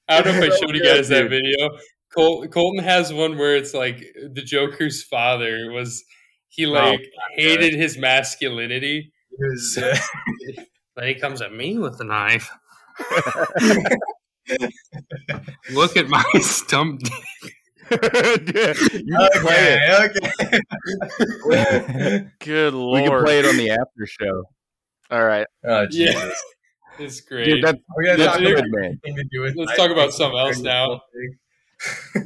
I don't know if I showed you guys that video. Col- Colton has one where it's like the Joker's father was he like hated his masculinity. He was, uh, Then he comes at me with a knife. Look at my stump. you can play it. okay, okay. Good lord. We can play it on the after show. All right, oh, Yeah. Jesus. It's great. Dude, that's, oh, We're gonna that's talk about good, man. to do with Let's talk about something else now.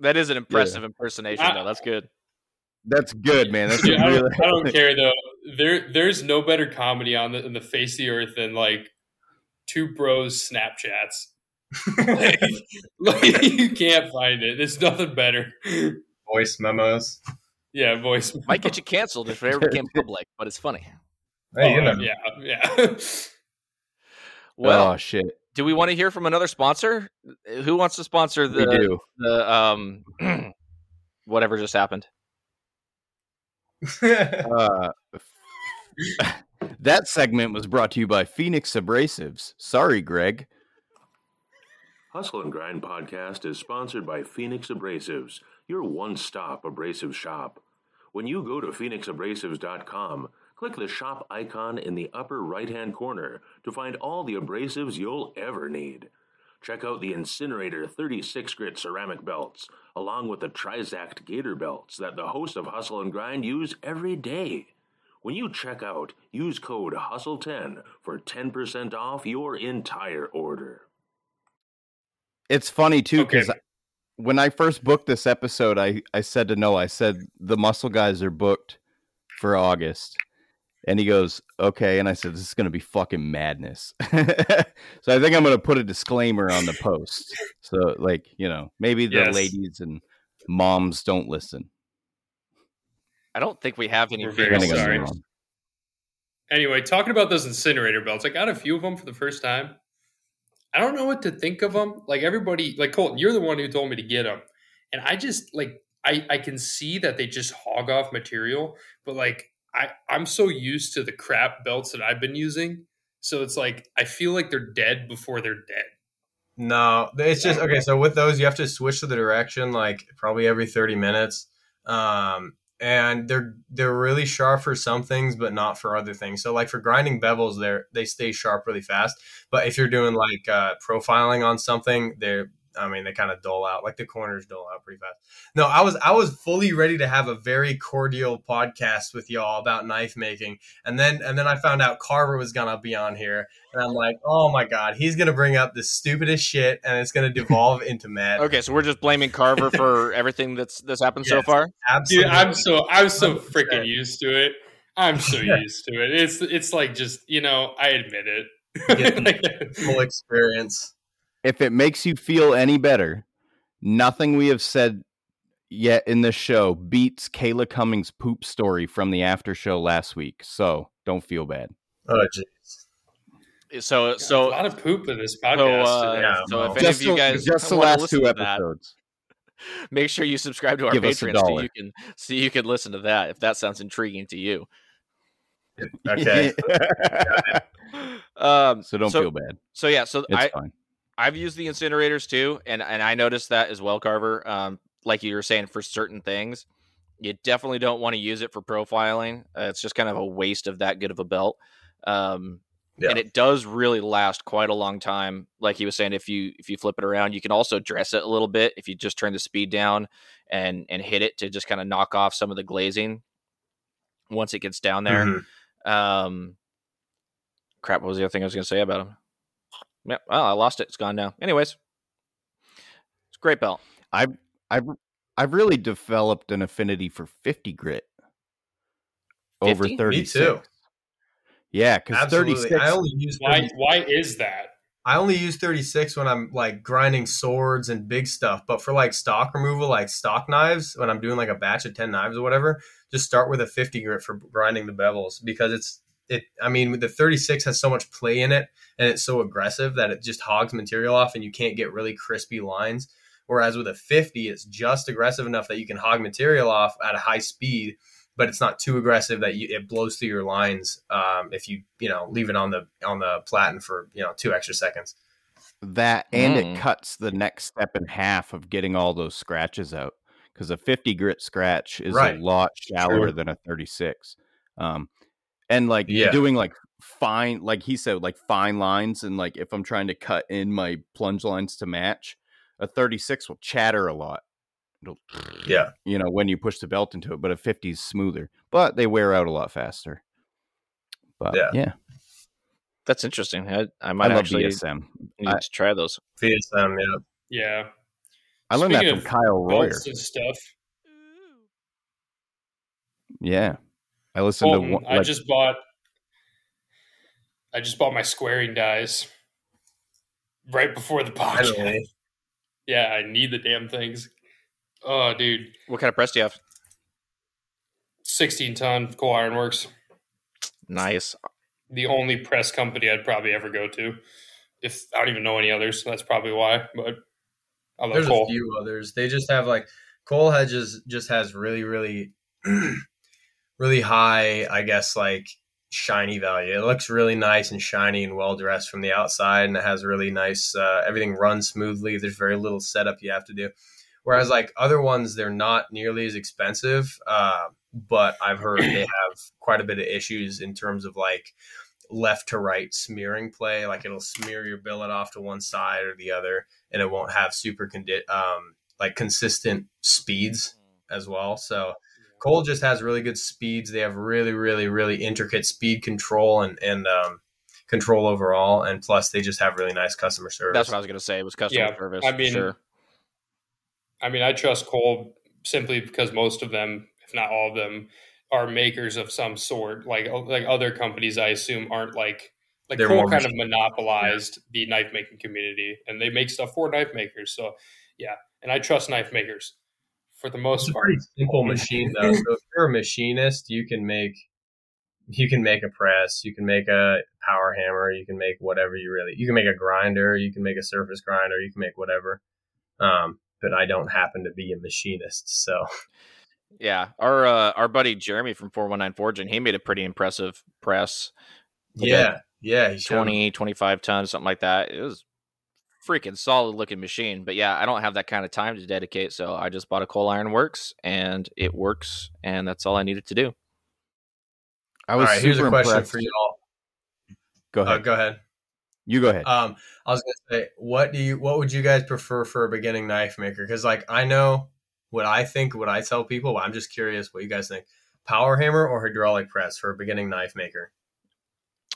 that is an impressive impersonation, I- though. That's good. That's good, man. That's Dude, I, really. don't, I don't care though. There, there's no better comedy on the in the face of the earth than like two bros Snapchats. like, like, you can't find it. There's nothing better. voice memos. Yeah, voice. Might get you canceled if it ever became public, but it's funny. Hey, you Oh, know. yeah, yeah. Well, oh shit, do we want to hear from another sponsor? Who wants to sponsor the do. the um whatever just happened? Uh, that segment was brought to you by Phoenix Abrasives. Sorry, Greg. Hustle and Grind podcast is sponsored by Phoenix Abrasives, your one stop abrasive shop. When you go to phoenixabrasives.com, click the shop icon in the upper right hand corner to find all the abrasives you'll ever need. Check out the Incinerator 36 grit ceramic belts, along with the Trizact Gator belts that the hosts of Hustle and Grind use every day. When you check out, use code HUSTLE10 for 10% off your entire order. It's funny too Okay. because when I first booked this episode, I I said to Noah, I said the muscle guys are booked for August, and he goes, "Okay," and I said, "This is going to be fucking madness." so I think I'm going to put a disclaimer on the post, so like you know maybe the Yes. ladies and moms don't listen. I don't think we have any We're very female Depending on sorry. your Anyway, talking about those incinerator belts, I got a few of them for the first time. I don't know what to think of them. Like everybody, like Colton, you're the one who told me to get them, and I just like I I can see that they just hog off material, but like I I'm so used to the crap belts that I've been using, so it's like I feel like they're dead before they're dead. No, it's just okay. So with those, you have to switch to the direction like probably every thirty minutes, um, and they're they're really sharp for some things, but not for other things. So like for grinding bevels, they're they stay sharp really fast. But if you're doing like uh, profiling on something, they're I mean they kind of dull out. Like the corners dull out pretty fast. No, I was I was fully ready to have a very cordial podcast with y'all about knife making, and then and then I found out Carver was gonna be on here, and I'm like, oh my god, he's gonna bring up the stupidest shit, and it's gonna devolve into mad. Okay, so we're just blaming Carver for everything that's that's happened so Yes. far. Dude, Absolutely. I'm so I'm so freaking used to it. I'm so used to it. It's it's like just you know I admit Getting it. full experience. If it makes you feel any better, nothing we have said yet in this show beats Kayla Cummings' poop story from the after show last week. So don't feel bad. Oh jeez. So a so lot of poop in this so, podcast uh, today. Yeah, so no. if any Just of you guys just the last two to that, episodes. make sure you subscribe to our Give Patreon so you can so you can listen to that if that sounds intriguing to you. Okay. Um, so don't so, feel bad. So yeah, so It's I fine. I've used the incinerators too, and and I noticed that as well, Carver. Um, like you were saying, for certain things, you definitely don't want to use it for profiling. Uh, it's just kind of a waste of that good of a belt. Um, Yeah. and it does really last quite a long time. Like he was saying, if you if you flip it around, you can also dress it a little bit if you just turn the speed down and and hit it to just kind of knock off some of the glazing once it gets down there. Mhm. Um, crap. What was the other thing I was going to say about him? Yeah, well, I lost it. It's gone now. Anyways, it's a great belt. I've I've I've really developed an affinity for 50 grit over 50? 36. Me too. Yeah, because 36. I only use why why is that? I only use 36 when I'm like grinding swords and big stuff. But for like stock removal, like stock knives, when I'm doing like a batch of 10 knives or whatever, just start with a 50 grit for grinding the bevels because it's it I mean the 36 has so much play in it and it's so aggressive that it just hogs material off and you can't get really crispy lines. Whereas with a 50, it's just aggressive enough that you can hog material off at a high speed, but it's not too aggressive that you, it blows through your lines um, if you you know leave it on the on the platen for you know two extra seconds. that and Mm. it cuts the next step in half of getting all those scratches out because a 50 grit scratch is Right. a lot shallower True. than a 36 um and like Yeah. doing like fine like he said like fine lines and like if i'm trying to cut in my plunge lines to match a 36 will chatter a lot It'll, Yeah. you know when you push the belt into it but a 50 is smoother but they wear out a lot faster but Yeah. yeah, That's interesting. I, I i might love actually VSM need I- to try those. VSM, yeah. Yeah, i learned that from kyle royer stuff. yeah i listened Colton, to one, I just bought. I just bought my squaring dies right before the podcast. Finally. Yeah, I need the damn things. Oh, dude, What kind of press do you have? sixteen ton Coal Ironworks. Nice. The only press company I'd probably ever go to. If I don't even know any others, so that's probably why. But I love There's Coal. a few others. They just have like Cole Hedges just has really, really, really high, I guess, like shiny value. It looks really nice and shiny and well dressed from the outside, and it has really nice. Uh, everything runs smoothly. There's very little setup you have to do. Whereas like other ones, they're not nearly as expensive, uh, but I've heard they have quite a bit of issues in terms of like left to right smearing play. Like it'll smear your billet off to one side or the other, and it won't have super condi- um, like consistent speeds as well. So Coal just has really good speeds. They have really, really, really intricate speed control and and um, control overall, and plus they just have really nice customer service. That's what I was going to say. Was customer Yeah, service. I mean, sure. I mean, I trust Coal simply because most of them, if not all of them, are makers of some sort. Like like other companies, I assume aren't like like They're Coal kind of machine- monopolized the knife making community, and they make stuff for knife makers. So yeah, and I trust knife makers for the most It's a part. pretty simple machine though. So if you're a machinist, you can make you can make a press, you can make a power hammer, you can make whatever you really you can make a grinder, you can make a surface grinder, you can make whatever. Um, but I don't happen to be a machinist, so Yeah, our uh, our buddy Jeremy from 419 Forging, he made a pretty impressive press. Yeah, yeah, he 20, 25 tons, something like that. It was freaking solid looking machine. But yeah, I don't have that kind of time to dedicate, so I just bought a coal iron works and it works, and that's all I needed to do. I All was right, here's a question impressed. for y'all. Go Uh, ahead. go ahead. you go ahead. Um, I was gonna say, what do you, what would you guys prefer for a beginning knife maker? Because like I know what I think, what I tell people, but I'm just curious what you guys think: power hammer or hydraulic press for a beginning knife maker?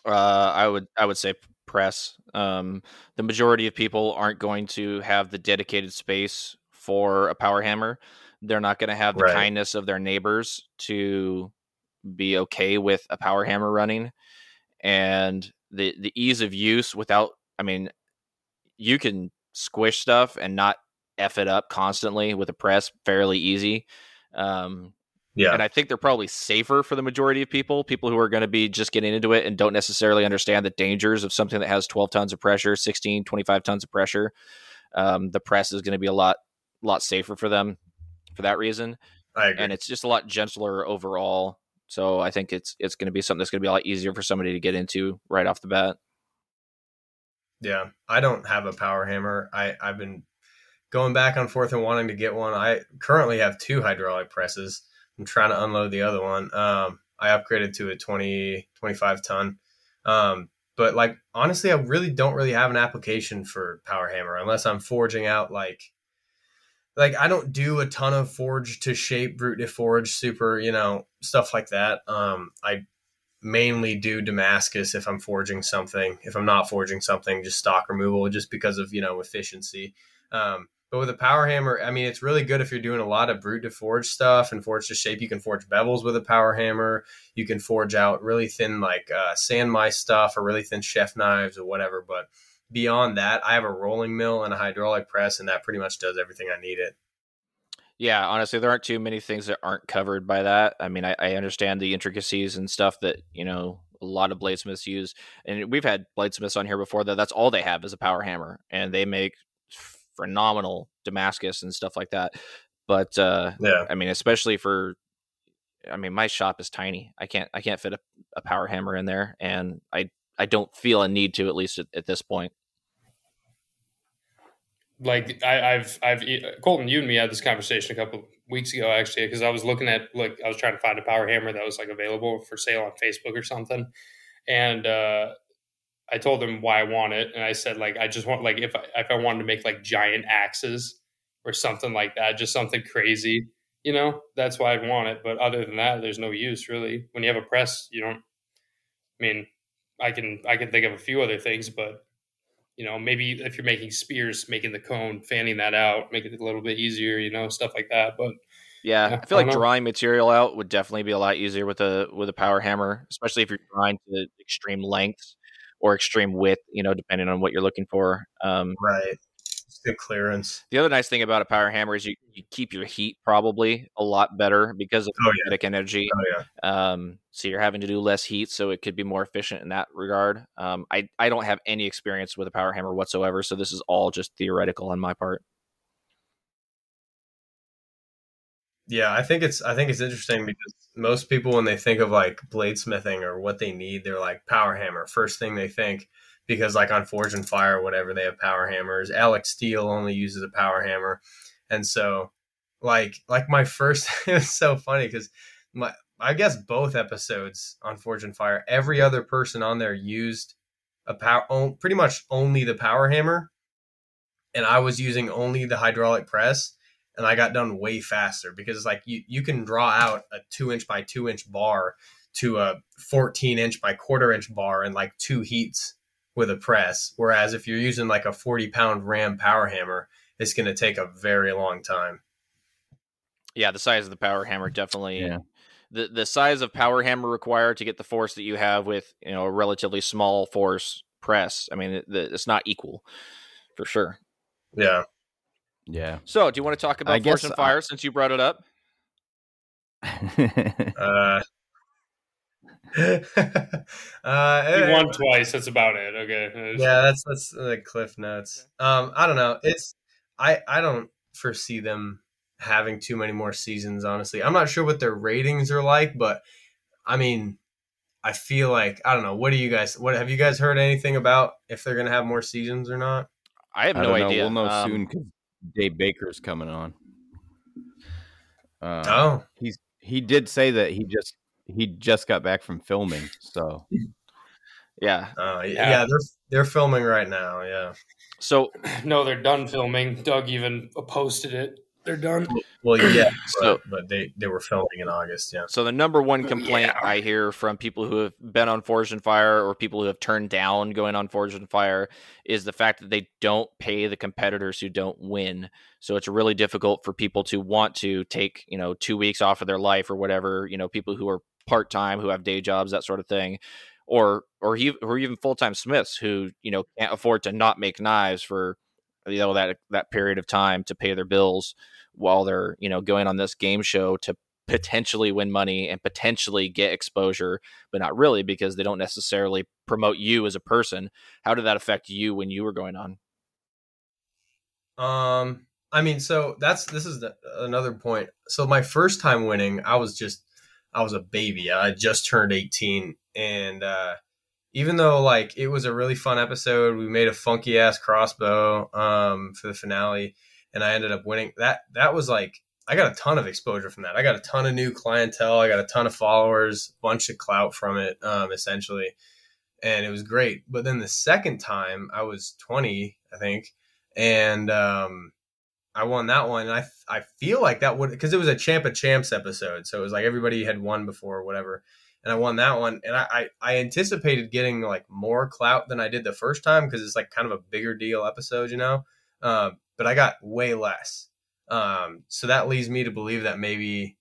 Uh, I would I would say press. Um, the majority of people aren't going to have the dedicated space for a power hammer. They're not going to have the Right. kindness of their neighbors to be okay with a power hammer running, and the the ease of use without. I mean, you can squish stuff and not f it up constantly with a press fairly easy. Um, Yeah, and I think they're probably safer for the majority of people, people who are going to be just getting into it and don't necessarily understand the dangers of something that has 12 tons of pressure, 16, 25 tons of pressure. Um, the press is going to be a lot, lot safer for them for that reason. I agree. And it's just a lot gentler overall. So I think it's, it's going to be something that's going to be a lot easier for somebody to get into right off the bat. Yeah, I don't have a power hammer. I I've been going back and forth and wanting to get one. I currently have two hydraulic presses. I'm trying to unload the other one. Um, I upgraded to a 20 25 ton. Um, but like honestly, I really don't really have an application for power hammer unless I'm forging out like like I don't do a ton of forge to shape, brute to forge, super, you know, stuff like that. Um, I mainly do Damascus if I'm forging something. If I'm not forging something, just stock removal, just because of you know efficiency. Um, but with a power hammer, I mean, it's really good if you're doing a lot of brute to forge stuff and forge to shape. You can forge bevels with a power hammer. You can forge out really thin like uh, san mai stuff or really thin chef knives or whatever. But beyond that, I have a rolling mill and a hydraulic press, and that pretty much does everything I need it. Yeah, honestly, there aren't too many things that aren't covered by that. I mean, I, I understand the intricacies and stuff that you know a lot of bladesmiths use, and we've had bladesmiths on here before that. That's all they have is a power hammer, and they make phenomenal Damascus and stuff like that. But uh, Yeah, I mean, especially for, I mean, my shop is tiny. I can't I can't fit a, a power hammer in there, and I I don't feel a need to at least at, at this point. like I, I've I've Colton, you and me had this conversation a couple weeks ago actually because I was looking at like I was trying to find a power hammer that was like available for sale on Facebook or something, and uh, I told him why I want it, and I said like I just want like if I, if I wanted to make like giant axes or something like that, just something crazy, you know, that's why I want it. But other than that, there's no use really. When you have a press, you don't. I mean, I can I can think of a few other things, but you know, maybe if you're making spears, making the cone, fanning that out, make it a little bit easier, you know, stuff like that. But Yeah, Yeah, I feel I like know. drawing material out would definitely be a lot easier with a with a power hammer, especially if you're drawing to extreme lengths or extreme width. You know, depending on what you're looking for. Um, right. It's good clearance. the other nice thing about a power hammer is you, you keep your heat probably a lot better because of Oh, yeah. kinetic energy. Oh yeah. Um, so you're having to do less heat, so it could be more efficient in that regard. Um, I I don't have any experience with a power hammer whatsoever, so this is all just theoretical on my part. Yeah, I think it's I think it's interesting because most people when they think of like bladesmithing or what they need, they're like power hammer. First thing they think because like on Forged in Fire whatever, they have power hammers. Alex Steele only uses a power hammer, and so like like my first it's so funny because my I guess both episodes on Forged in Fire, every other person on there used a power pretty much only the power hammer, and I was using only the hydraulic press and I got done way faster because it's like you you can draw out a two inch by two inch bar to a 14 inch by quarter inch bar in like two heats with a press. Whereas if you're using like a 40 pound Ram power hammer, it's going to take a very long time. Yeah, the size of the power hammer definitely. Yeah. The the size of power hammer required to get the force that you have with you know a relatively small force press. I mean, it, it's not equal for sure. Yeah. Yeah. So, do you want to talk about I Forged in Fire since you brought it up? Uh, uh, He eh, won twice. That's about it. Okay. yeah, that's that's the cliff notes. Um, I don't know. It's I I don't foresee them having too many more seasons. Honestly, I'm not sure what their ratings are like, but I mean, I feel like I don't know. What do you guys? What have you guys heard anything about if they're gonna have more seasons or not? I have I no don't know. idea. We'll know Um, soon because Dave Baker's coming on. Uh, Oh, he's he did say that he just he just got back from filming, so Yeah. uh, Yeah. yeah, they're they're filming right now. Yeah. So, No, they're done filming. Doug even posted it. They're done. Well, yeah, So- but, but they they were filming in August. Yeah. so the number one complaint Yeah. I hear from people who have been on Forged in Fire or people who have turned down going on Forged in Fire is the fact that they don't pay the competitors who don't win. So it's really difficult for people to want to take, you know, two weeks off of their life or whatever, you know, people who are part time, who have day jobs, that sort of thing. Or or, he, or even full time smiths who, you know, can't afford to not make knives for you know that that period of time to pay their bills while they're, you know, going on this game show to potentially win money and potentially get exposure, but not really because they don't necessarily promote you as a person. How did that affect you when you were going on? Um, I mean, so that's this is the, another point. So my first time winning, I was just I was a baby. I just turned 18 and uh even though like it was a really fun episode, we made a funky ass crossbow um for the finale and I ended up winning. That that was like I got a ton of exposure from that. I got a ton of new clientele, I got a ton of followers, bunch of clout from it um essentially. And it was great. But then the second time, I was 20, I think, and um I won that one. And I I feel like that would because it was a champ of champs episode, so it was like everybody had won before or whatever. And I won that one, and I I, I anticipated getting like more clout than I did the first time because it's like kind of a bigger deal episode, you know. Um, but I got way less. Um, so that leads me to believe that maybe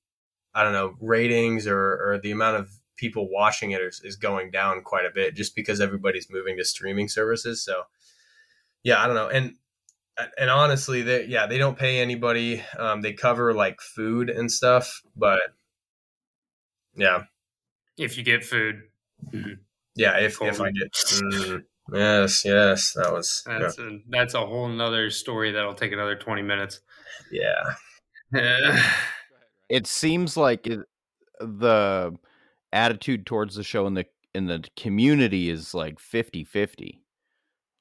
I don't know ratings or or the amount of people watching it is, is going down quite a bit just because everybody's moving to streaming services. So yeah, I don't know. And and honestly, they yeah they don't pay anybody. Um, they cover like food and stuff, but yeah, If you get food, yeah. If if I get mm, yes, yes, that was yeah. that's a, that's a whole nother story that'll take another twenty minutes. yeah. it seems like it, the attitude towards the show in the in the community is like 50-50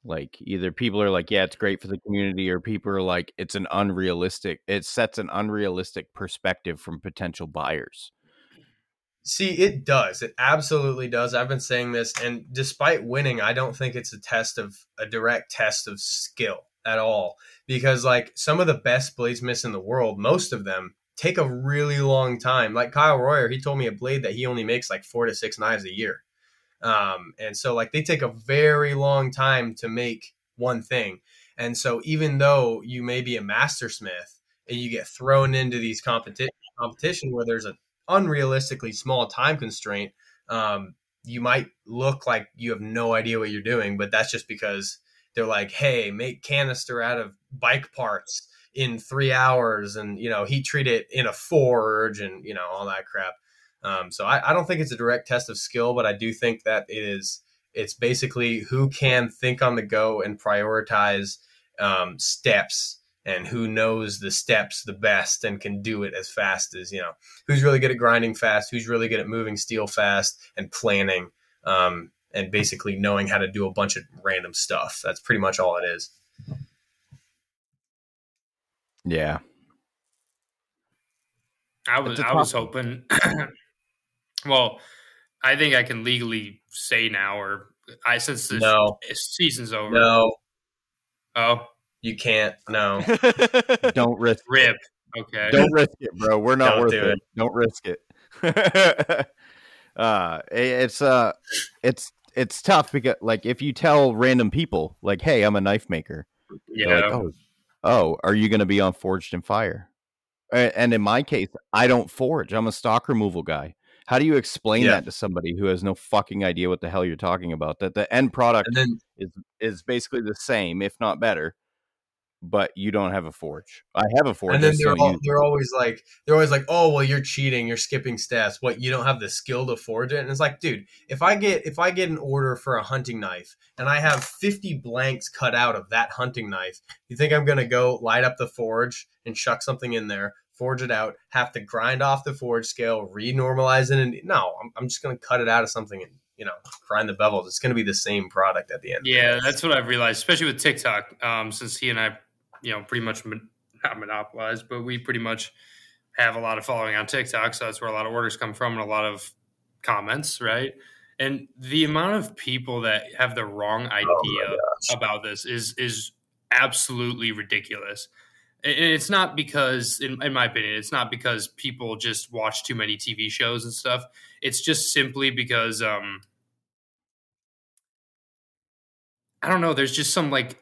like either people are like yeah it's great for the community or people are like it's an unrealistic it sets an unrealistic perspective from potential buyers See, it does. It absolutely does. I've been saying this, and despite winning, I don't think it's a test of a direct test of skill at all. Because like some of the best bladesmiths in the world, most of them take a really long time. Like Kyle Royer, he told me a blade that he only makes like four to six knives a year. Um, and so like they take a very long time to make one thing. And so even though you may be a master smith and you get thrown into these competition competition where there's a unrealistically small time constraint, um, you might look like you have no idea what you're doing, but that's just because they're like, hey, make canister out of bike parts in three hours and, you know, heat treat it in a forge and, you know, all that crap. Um, so I, I don't think it's a direct test of skill, but I do think that it is, it's basically who can think on the go and prioritize um, steps and who knows the steps the best and can do it as fast as you know who's really good at grinding fast who's really good at moving steel fast and planning um, and basically knowing how to do a bunch of random stuff. That's pretty much all it is. Yeah. I was It's a I was hoping. well, I think I can legally say now, or I since the no. season's over. no. Oh, you can't no don't risk rip. Okay. Don't risk it, bro. We're not Don't worth do it. it. Don't risk it. uh, it's uh, it's it's tough because like if you tell random people like, "Hey, I'm a knife maker," yeah. like, "Oh, oh, are you going to be on Forged in Fire?" And in my case, I don't forge. I'm a stock removal guy. How do you explain Yeah. that to somebody who has no fucking idea what the hell you're talking about? That the end product then is is basically the same, if not better, but you don't have a forge. I have a forge. and then they're don't all, use it. they're always like they're always like, oh well, you're cheating, you're skipping steps. What you don't have the skill to forge it, and it's like, dude, if I get if I get an order for a hunting knife and I have 50 blanks cut out of that hunting knife, you think I'm gonna go light up the forge and chuck something in there, forge it out, have to grind off the forge scale, renormalize it, and no, I'm, I'm just gonna cut it out of something and you know grind the bevels. It's gonna be the same product at the end. Yeah, that's what I've realized, especially with TikTok. Um, since he and I, you know, pretty much mon- not monopolized, but we pretty much have a lot of following on TikTok, so that's where a lot of orders come from and a lot of comments, right? And the amount of people that have the wrong idea about this is is absolutely ridiculous. And it's not because, in, in my opinion, it's not because people just watch too many TV shows and stuff. It's just simply because um, I don't know. There's just some like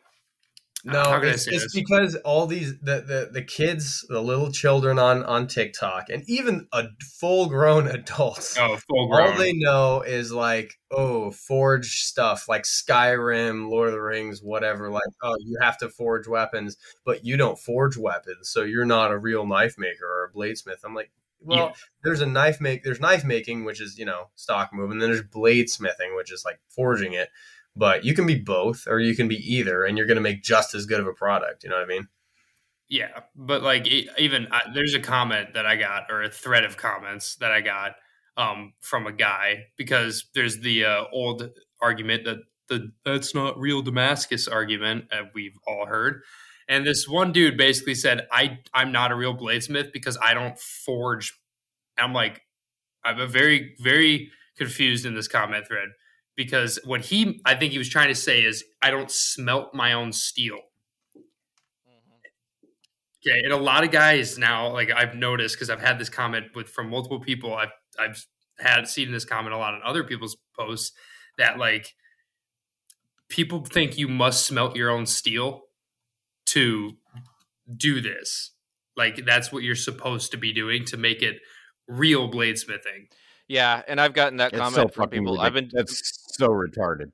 No, how can I it's, it's because all these the, the the kids, the little children on on TikTok, and even a full grown adults. oh full grown. all they know is like, oh, forge stuff like Skyrim, Lord of the Rings, whatever. Like, oh, you have to forge weapons, but you don't forge weapons, so you're not a real knife maker or a bladesmith. I'm like, well, Yeah. there's a knife make, there's knife making, which is you know stock move, and then there's bladesmithing, which is like forging it. But you can be both, or you can be either, and you're going to make just as good of a product. You know what I mean? Yeah, but like even I, there's a comment that I got or a thread of comments that I got um, from a guy because there's the uh, old argument that the that's not real Damascus argument that we've all heard. And this one dude basically said, "I I'm not a real bladesmith because I don't forge." I'm like, I'm a very very confused in this comment thread because what he I think he was trying to say is I don't smelt my own steel. Mm-hmm. Okay, and a lot of guys now, like I've noticed, because I've had this comment with from multiple people. I've I've had seen this comment a lot in other people's posts that like people think you must smelt your own steel to do this. Like that's what you're supposed to be doing to make it real bladesmithing. Yeah, and I've gotten that It's so comment from fucking people. I've been That's so retarded.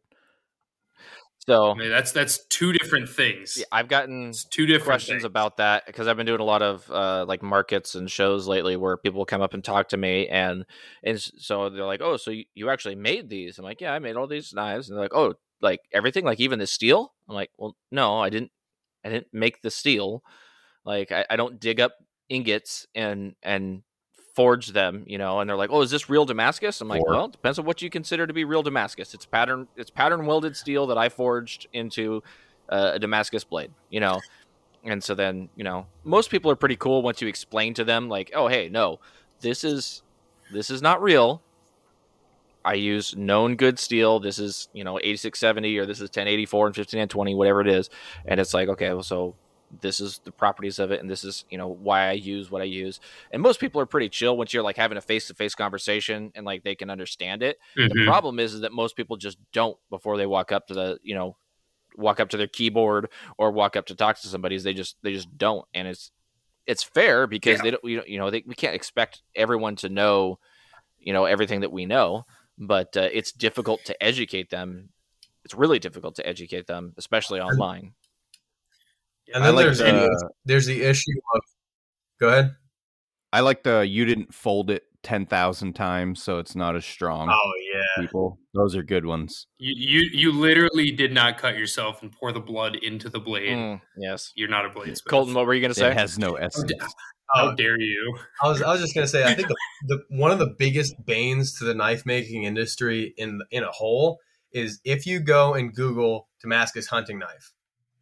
so I mean, that's that's two different things. yeah, I've gotten It's two different questions things. about that because I've been doing a lot of uh, like markets and shows lately where people come up and talk to me and and so they're like, oh, so you, you actually made these? I'm like, yeah, I made all these knives, and they're like, oh, like everything, like even the steel? I'm like, well, no, I didn't, I didn't make the steel. Like I, I don't dig up ingots and and forge them, you know. And they're like, oh, is this real Damascus? I'm like, Or- well, it depends on what you consider to be real Damascus. It's pattern, it's pattern welded steel that I forged into uh, a Damascus blade, you know. And so then, you know, most people are pretty cool once you explain to them, like, oh, hey, no, this is this is not real. I use known good steel. This is, you know, 8670 or this is 1084 and 15N20, whatever it is. And it's like, okay, well, so this is the properties of it and this is, you know, why I use what I use. And most people are pretty chill once you're like having a face to face conversation and like they can understand it. The Mhm. problem is, is that most people just don't before they walk up to the, you know, walk up to their keyboard or walk up to talk to somebody. They just they just don't, and it's it's fair because Yeah. they don't, you know, you know they, we can't expect everyone to know, you know, everything that we know, but uh, it's difficult to educate them. It's really difficult to educate them, especially online. And I then like there's the- there's the issue of. Go ahead. I like the you didn't fold it ten thousand times, so it's not as strong. Oh yeah. People, those are good ones. You, you you literally did not cut yourself and pour the blood into the blade. Mm, yes, You're not a bladesmith. Colton, what were you going to say? It has no essence. How Oh, dare you? I was I was just gonna say I think the, the one of the biggest banes to the knife making industry in in a whole is if you go and Google Damascus hunting knife,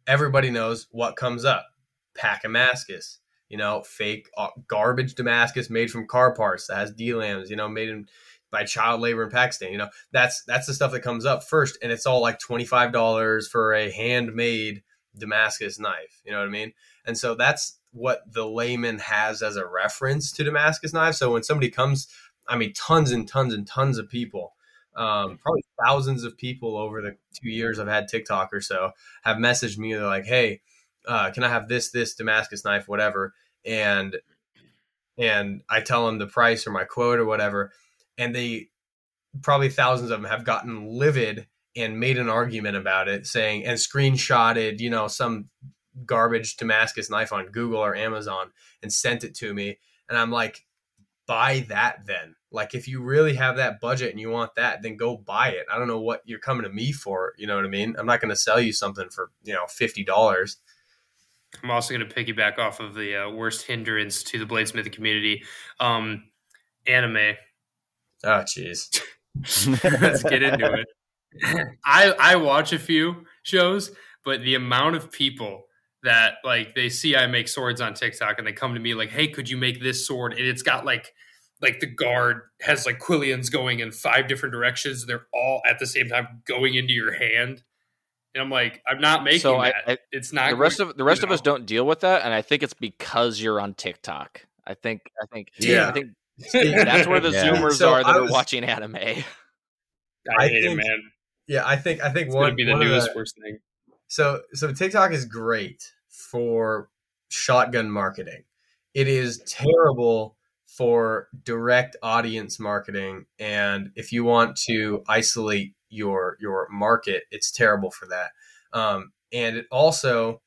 everybody knows what comes up. Packamascus, you know, fake uh, garbage Damascus made from car parts that has DLAMs, you know, made in by child labor in Pakistan. You know, that's that's the stuff that comes up first, and it's all like twenty five dollars for a handmade Damascus knife. You know what I mean? And so that's what the layman has as a reference to Damascus knives. So when somebody comes, I mean, tons and tons and tons of people, um, probably thousands of people over the two years I've had TikTok or so have messaged me. They're like, "Hey, uh, can I have this, this Damascus knife, whatever?" And and I tell them the price or my quote or whatever, and they probably thousands of them have gotten livid and made an argument about it, saying and screenshotted, you know, some garbage Damascus knife on Google or Amazon and sent it to me. And I'm like, buy that then. Like, if you really have that budget and you want that, then go buy it. I don't know what you're coming to me for. You know what I mean? I'm not going to sell you something for, you know, $50. I'm also going to piggyback off of the uh, worst hindrance to the bladesmith community. Um, anime. Oh, jeez. Let's get into it. I I watch a few shows, but the amount of people that like they see I make swords on TikTok and they come to me like, "Hey, could you make this sword?" and it's got like like the guard has like quillions going in five different directions. They're all at the same time going into your hand. And I'm like, I'm not making So that. I- it's not the rest of the rest you of us don't deal with that, and I think it's because you're on TikTok. I think I think Yeah. I think that's where the Yeah. Zoomers So are that I are watching anime. I, I hate think it, man. Yeah, I think I think It's one gonna be the one of newest worst thing. So so TikTok is great for shotgun marketing. It is terrible for direct audience marketing and if you want to isolate your your market, it's terrible for that. Um, and it also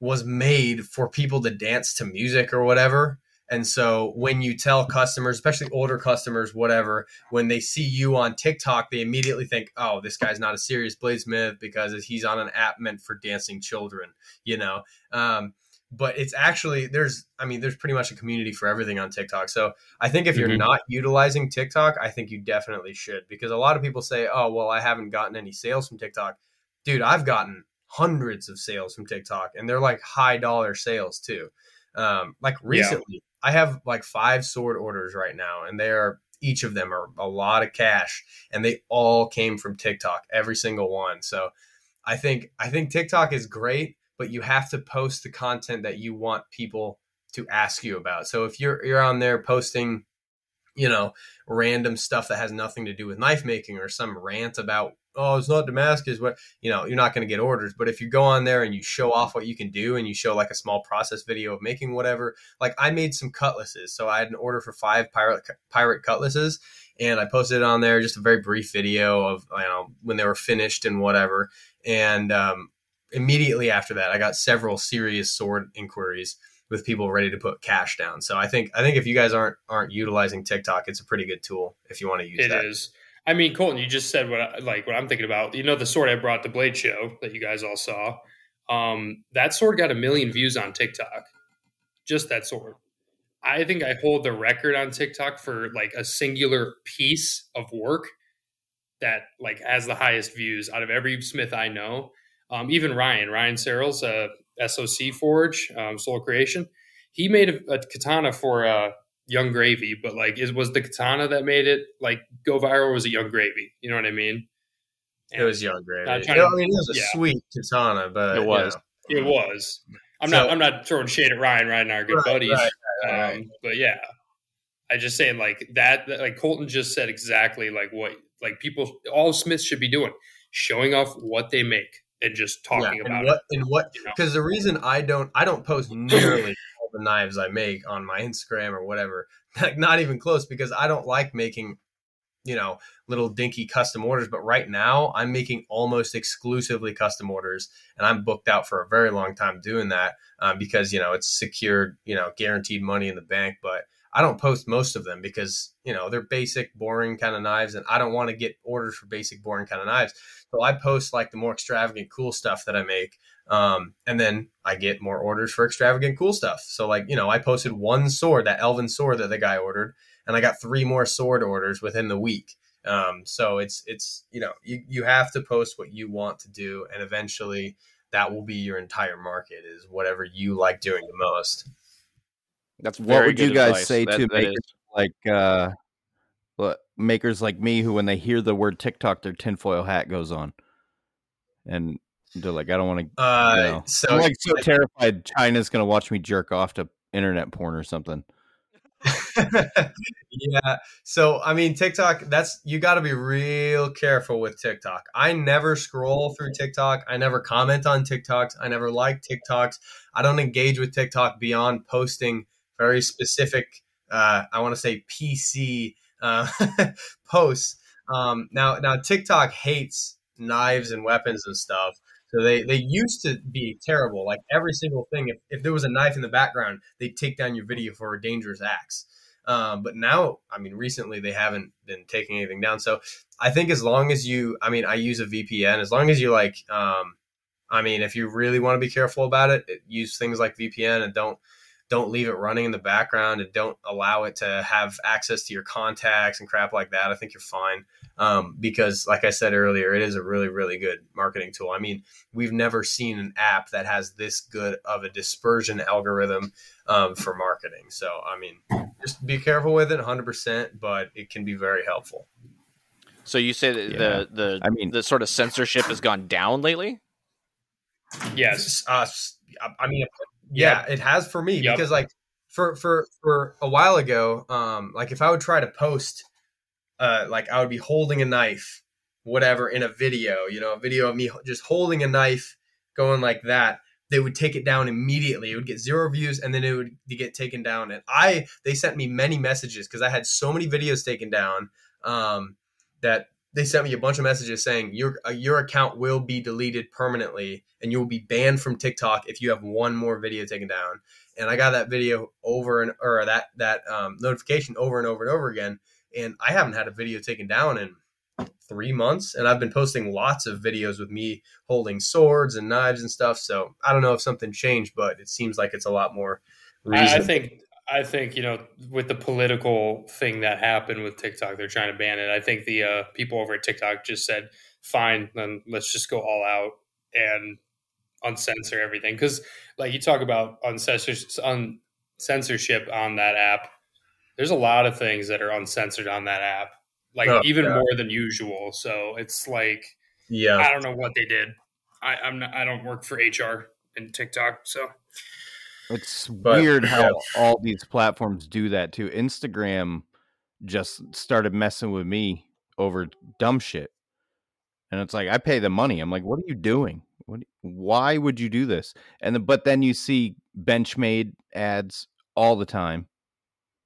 was made for people to dance to music or whatever. And so when you tell customers, especially older customers, whatever, when they see you on TikTok, they immediately think, "Oh, this guy's not a serious bladesmith because he's on an app meant for dancing children," you know. Um, but it's actually there's, I mean, there's pretty much a community for everything on TikTok. So I think if you're Mhm. not utilizing TikTok, I think you definitely should because a lot of people say, "Oh, well, I haven't gotten any sales from TikTok." Dude, I've gotten hundreds of sales from TikTok, and they're like high dollar sales too. Um, like recently, I have like five sword orders right now, and they are each of them are a lot of cash, and they all came from TikTok, every single one. So I think I think TikTok is great, but you have to post the content that you want people to ask you about. So if you're you're on there posting, you know, random stuff that has nothing to do with knife making or some rant about oh it's not Damascus, what you know, you're not going to get orders. But if you go on there and you show off what you can do and you show like a small process video of making whatever, like I made some cutlasses, so I had an order for five pirate pirate cutlasses. And I posted it on there, just a very brief video of you know when they were finished and whatever. And um, immediately after that, I got several serious sword inquiries with people ready to put cash down. So I think I think if you guys aren't aren't utilizing TikTok, it's a pretty good tool if you want to use It that. is. I mean, Colton, you just said what I, like what I'm thinking about. You know, the sword I brought to Blade Show that you guys all saw. Um, that sword got a million views on TikTok. Just that sword. I think I hold the record on TikTok for like a singular piece of work that like has the highest views out of every smith I know. Um, even Ryan, Ryan Searles, uh, SOC Forge, um, Soul Creation, he made a, a katana for uh, Yung Gravy, but like, it was the katana that made it like go viral. or Was it Yung Gravy? You know what I mean? It was Yung Gravy. I'm trying know, to- I mean, it was a yeah. sweet katana, but It you was. know. It was. I'm So- not. I'm not throwing shade at Ryan. Ryan and I are good Right, buddies. right, um, right. But yeah, I just saying like that, that. Like Colton just said exactly like what like people all Smiths should be doing, showing off what they make and just talking Yeah, about and what it. and what because the reason I don't I don't post nearly all the knives I make on my Instagram or whatever, like not even close because I don't like making you know little dinky custom orders. But right now I'm making almost exclusively custom orders, and I'm booked out for a very long time doing that um, because you know it's secured, you know, guaranteed money in the bank. But I don't post most of them because you know they're basic, boring kind of knives, and I don't want to get orders for basic, boring kind of knives. So I post like the more extravagant, cool stuff that I make. Um, and then I get more orders for extravagant, cool stuff. So like, you know, I posted one sword, that Elven sword that the guy ordered, and I got three more sword orders within the week. Um, so it's, it's, you know, you, you have to post what you want to do. And eventually that will be your entire market is whatever you like doing the most. That's What very would you guys advice. say That- to that make is- like uh what makers like me who when they hear the word TikTok their tinfoil hat goes on. And They're like, I don't want to. Uh, you know. so I'm like so terrified China's gonna watch me jerk off to internet porn or something. yeah. So I mean, TikTok. That's you got to be real careful with TikTok. I never scroll through TikTok. I never comment on TikToks. I never like TikToks. I don't engage with TikTok beyond posting very specific. Uh, I want to say PC uh, posts. Um, now, now TikTok hates knives and weapons and stuff. So they, they used to be terrible. Like every single thing, if, if there was a knife in the background, they'd take down your video for a dangerous acts. Um, but now, I mean, recently they haven't been taking anything down. So I think as long as you, I mean, I use a VPN. As long as you like, um, I mean, if you really want to be careful about it, use things like VPN and don't don't leave it running in the background and don't allow it to have access to your contacts and crap like that. I think you're fine um, because, like I said earlier, it is a really, really good marketing tool. I mean, we've never seen an app that has this good of a dispersion algorithm um, for marketing. So, I mean, just be careful with it 100%, but it can be very helpful. So you say that Yeah. the the I mean- the sort of censorship has gone down lately. Yes. Uh, I mean, yeah, it has for me Yep. because like for for for a while ago, um, like if I would try to post, uh, like I would be holding a knife, whatever, in a video, you know, a video of me just holding a knife, going like that. They would take it down immediately. It would get zero views, and then it would get taken down. And I, they sent me many messages because I had so many videos taken down um, that they sent me a bunch of messages saying your uh, your account will be deleted permanently and you will be banned from TikTok if you have one more video taken down. And I got that video over and or that that um, notification over and over and over again. And I haven't had a video taken down in three months, and I've been posting lots of videos with me holding swords and knives and stuff. So I don't know if something changed, but it seems like it's a lot more. I, I think I think you know with the political thing that happened with TikTok, they're trying to ban it. I think the uh, people over at TikTok just said, "Fine, then let's just go all out and uncensor everything." Because like you talk about uncensors- uncensorship on that app, there's a lot of things that are uncensored on that app, like Oh, even yeah. more than usual. So it's like yeah. I don't know what they did. I, I'm not, I don't work for HR in TikTok, so It's But, weird how yeah. all these platforms do that too. Instagram just started messing with me over dumb shit. And it's like I pay the money. I'm like, what are you doing? What why would you do this? And the, but then you see Benchmade ads all the time.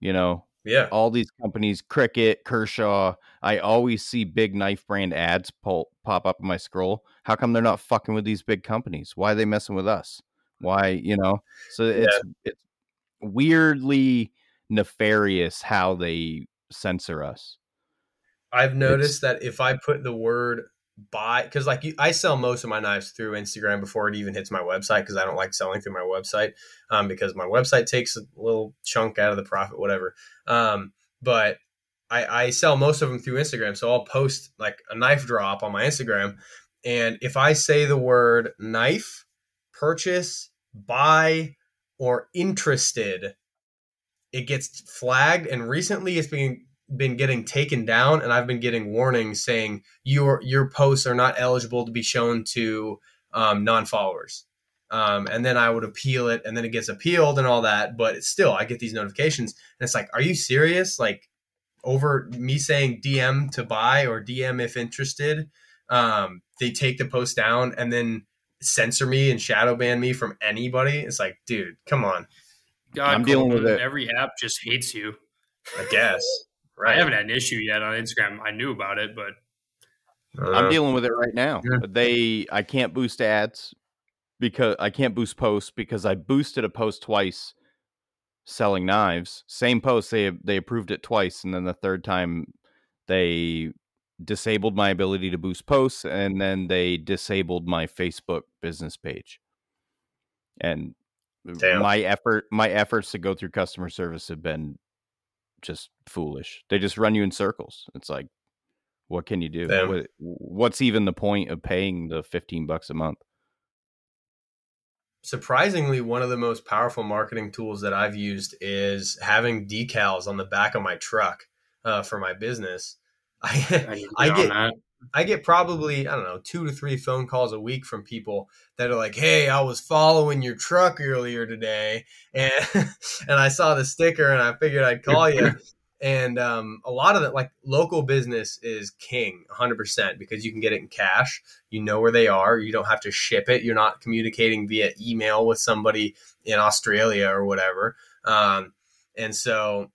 You know, yeah. all these companies, Cricket, Kershaw, I always see big knife brand ads pop, pop up in my scroll. How come they're not fucking with these big companies? Why are they messing with us? Why, you know? So it's it's weirdly nefarious how they censor us. I've noticed that if I put the word buy, because like you, I sell most of my knives through Instagram before it even hits my website, because I don't like selling through my website, um, because my website takes a little chunk out of the profit, whatever. Um, but I, I sell most of them through Instagram, so I'll post like a knife drop on my Instagram, and if I say the word knife, purchase, buy, or interested, it gets flagged. And recently, it's been been getting taken down, and I've been getting warnings saying your your posts are not eligible to be shown to um, non followers. Um, and then I would appeal it, and then it gets appealed and all that. But still, I get these notifications, and it's like, are you serious? Like over me saying DM to buy or DM if interested, um, they take the post down and then censor me and shadow ban me from anybody. It's like, dude, come on. God, I'm dealing with it. Every app just hates you. I guess. Right. I haven't had an issue yet on Instagram. I knew about it, but Uh, I'm dealing with it right now. Yeah. They I can't boost ads because I can't boost posts because I boosted a post twice selling knives. Same post they they approved it twice and then the third time they disabled my ability to boost posts and then they disabled my Facebook business page. And Damn. my effort my efforts to go through customer service have been just foolish. They just run you in circles. It's like what can you do? What, what's even the point of paying the 15 bucks a month? surprisingly one of the most powerful marketing tools that i've used is having decals on the back of my truck uh, for my business I, i, I get get on that. I get probably I don't know two to three phone calls a week from people that are like, "Hey, I was following your truck earlier today, and and I saw the sticker, and I figured I'd call you." And um, a lot of it, like local business, is king, 100%, because you can get it in cash. You know where they are. You don't have to ship it. You're not communicating via email with somebody in Australia or whatever. Um, and so,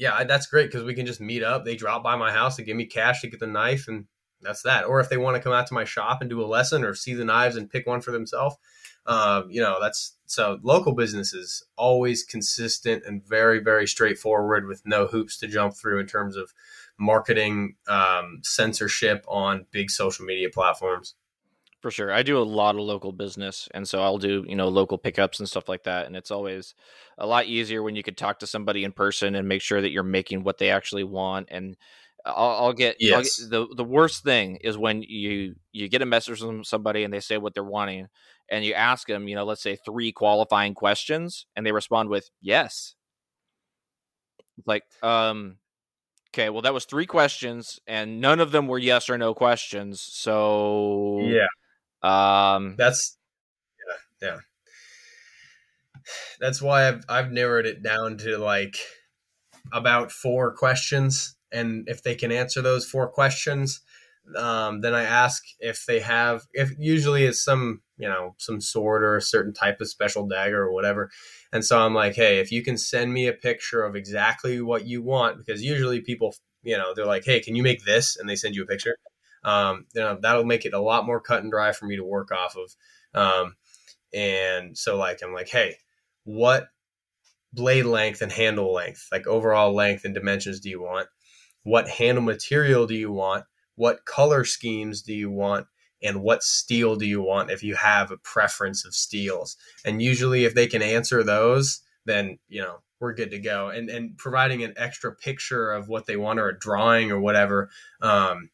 yeah, that's great because we can just meet up. They drop by my house, they give me cash to get the knife, and that's that. Or if they want to come out to my shop and do a lesson or see the knives and pick one for themselves, um, you know, that's so local businesses always consistent and very, very straightforward with no hoops to jump through in terms of marketing, um, censorship on big social media platforms. For sure. I do a lot of local business. And so I'll do, you know, local pickups and stuff like that. And it's always a lot easier when you could talk to somebody in person and make sure that you're making what they actually want. And I'll, I'll, get, yes. I'll get the the worst thing is when you you get a message from somebody and they say what they're wanting and you ask them you know let's say three qualifying questions and they respond with yes it's like um okay well that was three questions and none of them were yes or no questions so yeah um that's yeah yeah. That's why I've I've narrowed it down to like about four questions. And if they can answer those four questions um, then i ask if they have if usually it's some you know some sword or a certain type of special dagger or whatever. And so i'm like hey if you can send me a picture of exactly what you want because usually people you know they're like hey can you make this? And they send you a picture um, you know that'll make it a lot more cut and dry for me to work off of. Um, and so like i'm like hey what blade length and handle length like overall length and dimensions do you want? What handle material do you want? What color schemes do you want? And what steel do you want if you have a preference of steels? And usually if they can answer those then you know we're good to go. And and providing an extra picture of what they want or a drawing or whatever um,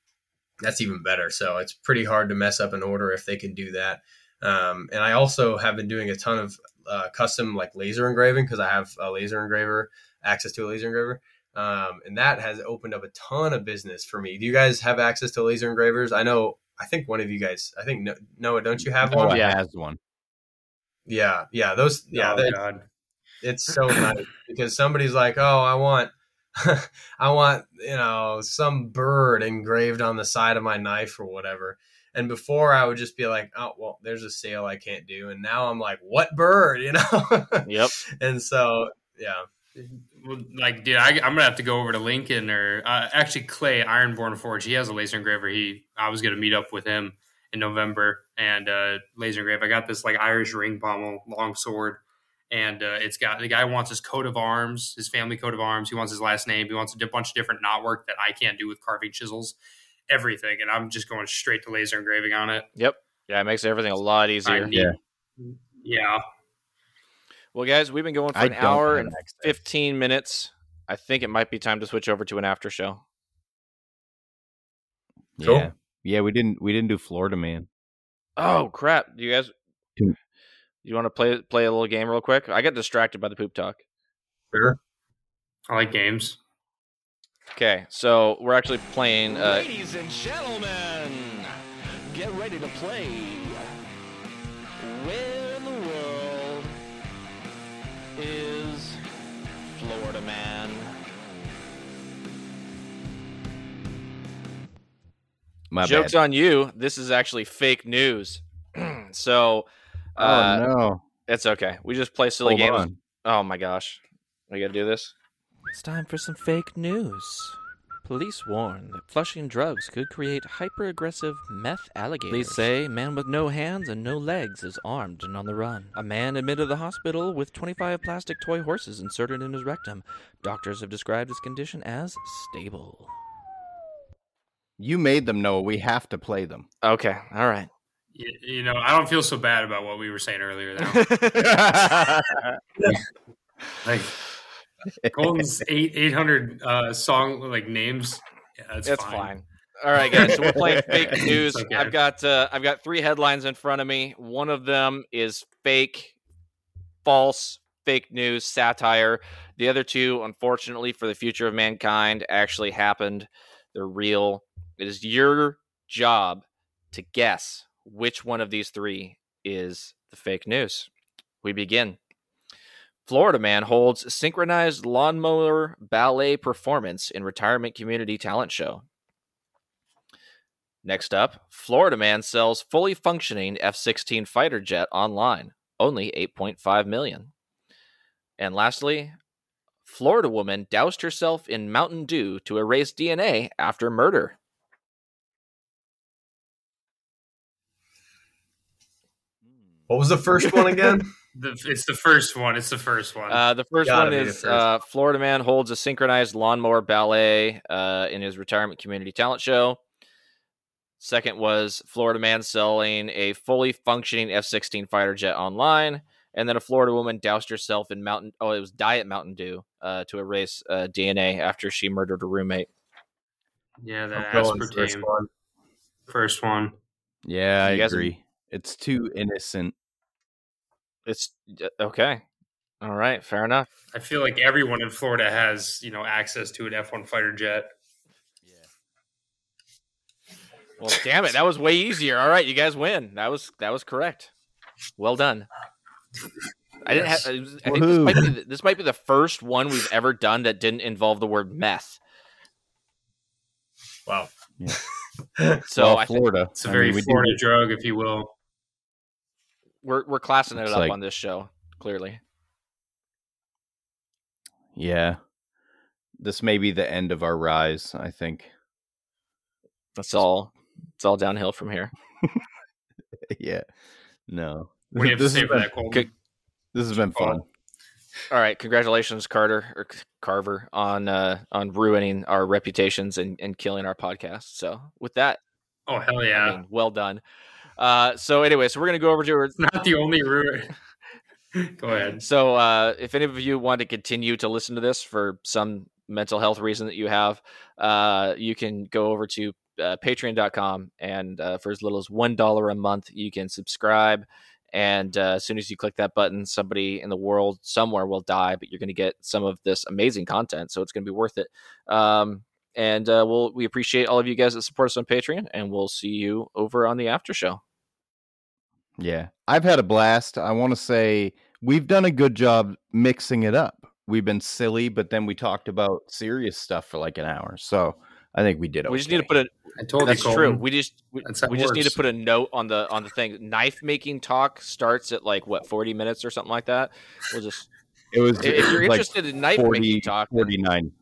that's even better so it's pretty hard to mess up an order if they can do that um, and i also have been doing a ton of uh, custom like laser engraving because i have a laser engraver access to a laser engraver um, and that has opened up a ton of business for me. Do you guys have access to laser engravers? I know. I think one of you guys. I think Noah. Don't you have Noah one? Yeah. has one. Yeah, yeah. Those. Yeah, oh, God. it's so nice because somebody's like, "Oh, I want, I want, you know, some bird engraved on the side of my knife or whatever." And before I would just be like, "Oh, well, there's a sale I can't do," and now I'm like, "What bird?" You know? Yep. and so, yeah, like, dude, I, I'm gonna have to go over to Lincoln or uh, actually Clay Ironborn Forge. He has a laser engraver. He, I was gonna meet up with him in November and uh, laser engrave. I got this like Irish ring pommel long sword, and uh, it's got the guy wants his coat of arms, his family coat of arms. He wants his last name. He wants a bunch of different knot work that I can't do with carving chisels, everything. And I'm just going straight to laser engraving on it. Yep. Yeah, it makes everything a lot easier. need- yeah. Well, guys, we've been going for I an hour and access. 15 minutes. I think it might be time to switch over to an after show. Cool. Yeah. Yeah, we didn't we didn't do Florida man. Oh crap! Do you guys? Two. You want to play play a little game real quick? I got distracted by the poop talk. sure. I like games. Okay, so we're actually playing. Uh, Ladies and gentlemen, get ready to play. Where in the world is Florida Man? My jokes bad. on you. This is actually fake news. so, oh uh, no. it's okay. We just play silly Hold games. on. Oh my gosh, we gotta do this. It's time for some fake news. Police warn that flushing drugs could create hyper-aggressive meth alligators. Police say man with no hands and no legs is armed and on the run. A man admitted to the hospital with 25 plastic toy horses inserted in his rectum. Doctors have described his condition as stable. You made them know we have to play them. Okay, all right. You, you know, I don't feel so bad about what we were saying earlier. Though. like Golden's eight eight hundred uh, song like names. Yeah, that's It's fine. fine. All right, guys. So we're playing fake news. okay. I've got uh, I've got three headlines in front of me. One of them is fake, false, fake news, satire. The other two, unfortunately, for the future of mankind, actually happened. They're real. It is your job to guess which one of these three is the fake news. We begin. Florida man holds synchronized lawnmower ballet performance in retirement community talent show. Next up, Florida man sells fully functioning F-16 fighter jet online, only 8.5 million. And lastly, Florida woman doused herself in Mountain Dew to erase DNA after murder. What was the first one again? The, it's the first one. It's the first one. Uh, the first Gotta one is first. uh, Florida man holds a synchronized lawnmower ballet uh, in his retirement community talent show. Second was Florida man selling a fully functioning F 16 fighter jet online. And then a Florida woman doused herself in Mountain, oh, it was Diet Mountain Dew uh, to erase uh, DNA after she murdered a roommate. yeah, that I'm going first one. First one. Yeah, I You guys- agree. It's too innocent. It's okay. All right, fair enough. I feel like everyone in Florida has, you know, access to an F1 fighter jet. Yeah. Well, damn it, that was way easier. All right, you guys win. That was that was correct. Well done. I didn't have. I think this might, be the, this might be the first one we've ever done that didn't involve the word meth. Wow. So well, I think Florida. It's a very mean, we Florida drug, if you will. We're we're classing it up like- on this show. Clearly, Yeah. This may be the end of our rise, I think. that's all. It's all downhill from here. yeah. No. What do you have to This say has been- that, Colton? Good. This has been fun. All right, congratulations, Carter or Carver, on uh, on ruining our reputations and, and killing our podcast. So with that, Oh, hell I yeah. mean, well done. Uh, so anyway, so we're gonna go over to our It's not the only route. Go ahead. So, uh, if any of you want to continue to listen to this for some mental health reason that you have, uh, you can go over to uh, patreon.com and uh, for as little as $1 a month, you can subscribe. And uh, as soon as you click that button, somebody in the world somewhere will die, but you're going to get some of this amazing content. So, it's going to be worth it. Um, and uh, we'll, we appreciate all of you guys that support us on Patreon, and we'll see you over on the after show. Yeah. I've had a blast. I want to say we've done a good job mixing it up. We've been silly, but then we talked about serious stuff for like an hour. So I think we did okay. We just need to put a, I told That's you, true. Colton. We just we, it we just need to put a note on the on the thing. Knife making talk starts at like what forty minutes or something like that. We'll just It was if you're like interested in knife 40, making talk, then 49.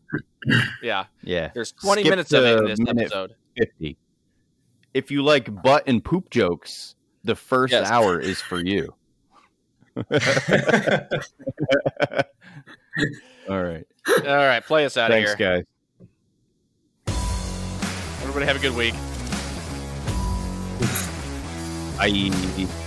yeah, Yeah. there's twenty Skip minutes of it in this episode. 50. If you like butt and poop jokes, the first Yes. hour is for you. All right. All right, play us out of Thanks, here. guys. Everybody have a good week. Bye.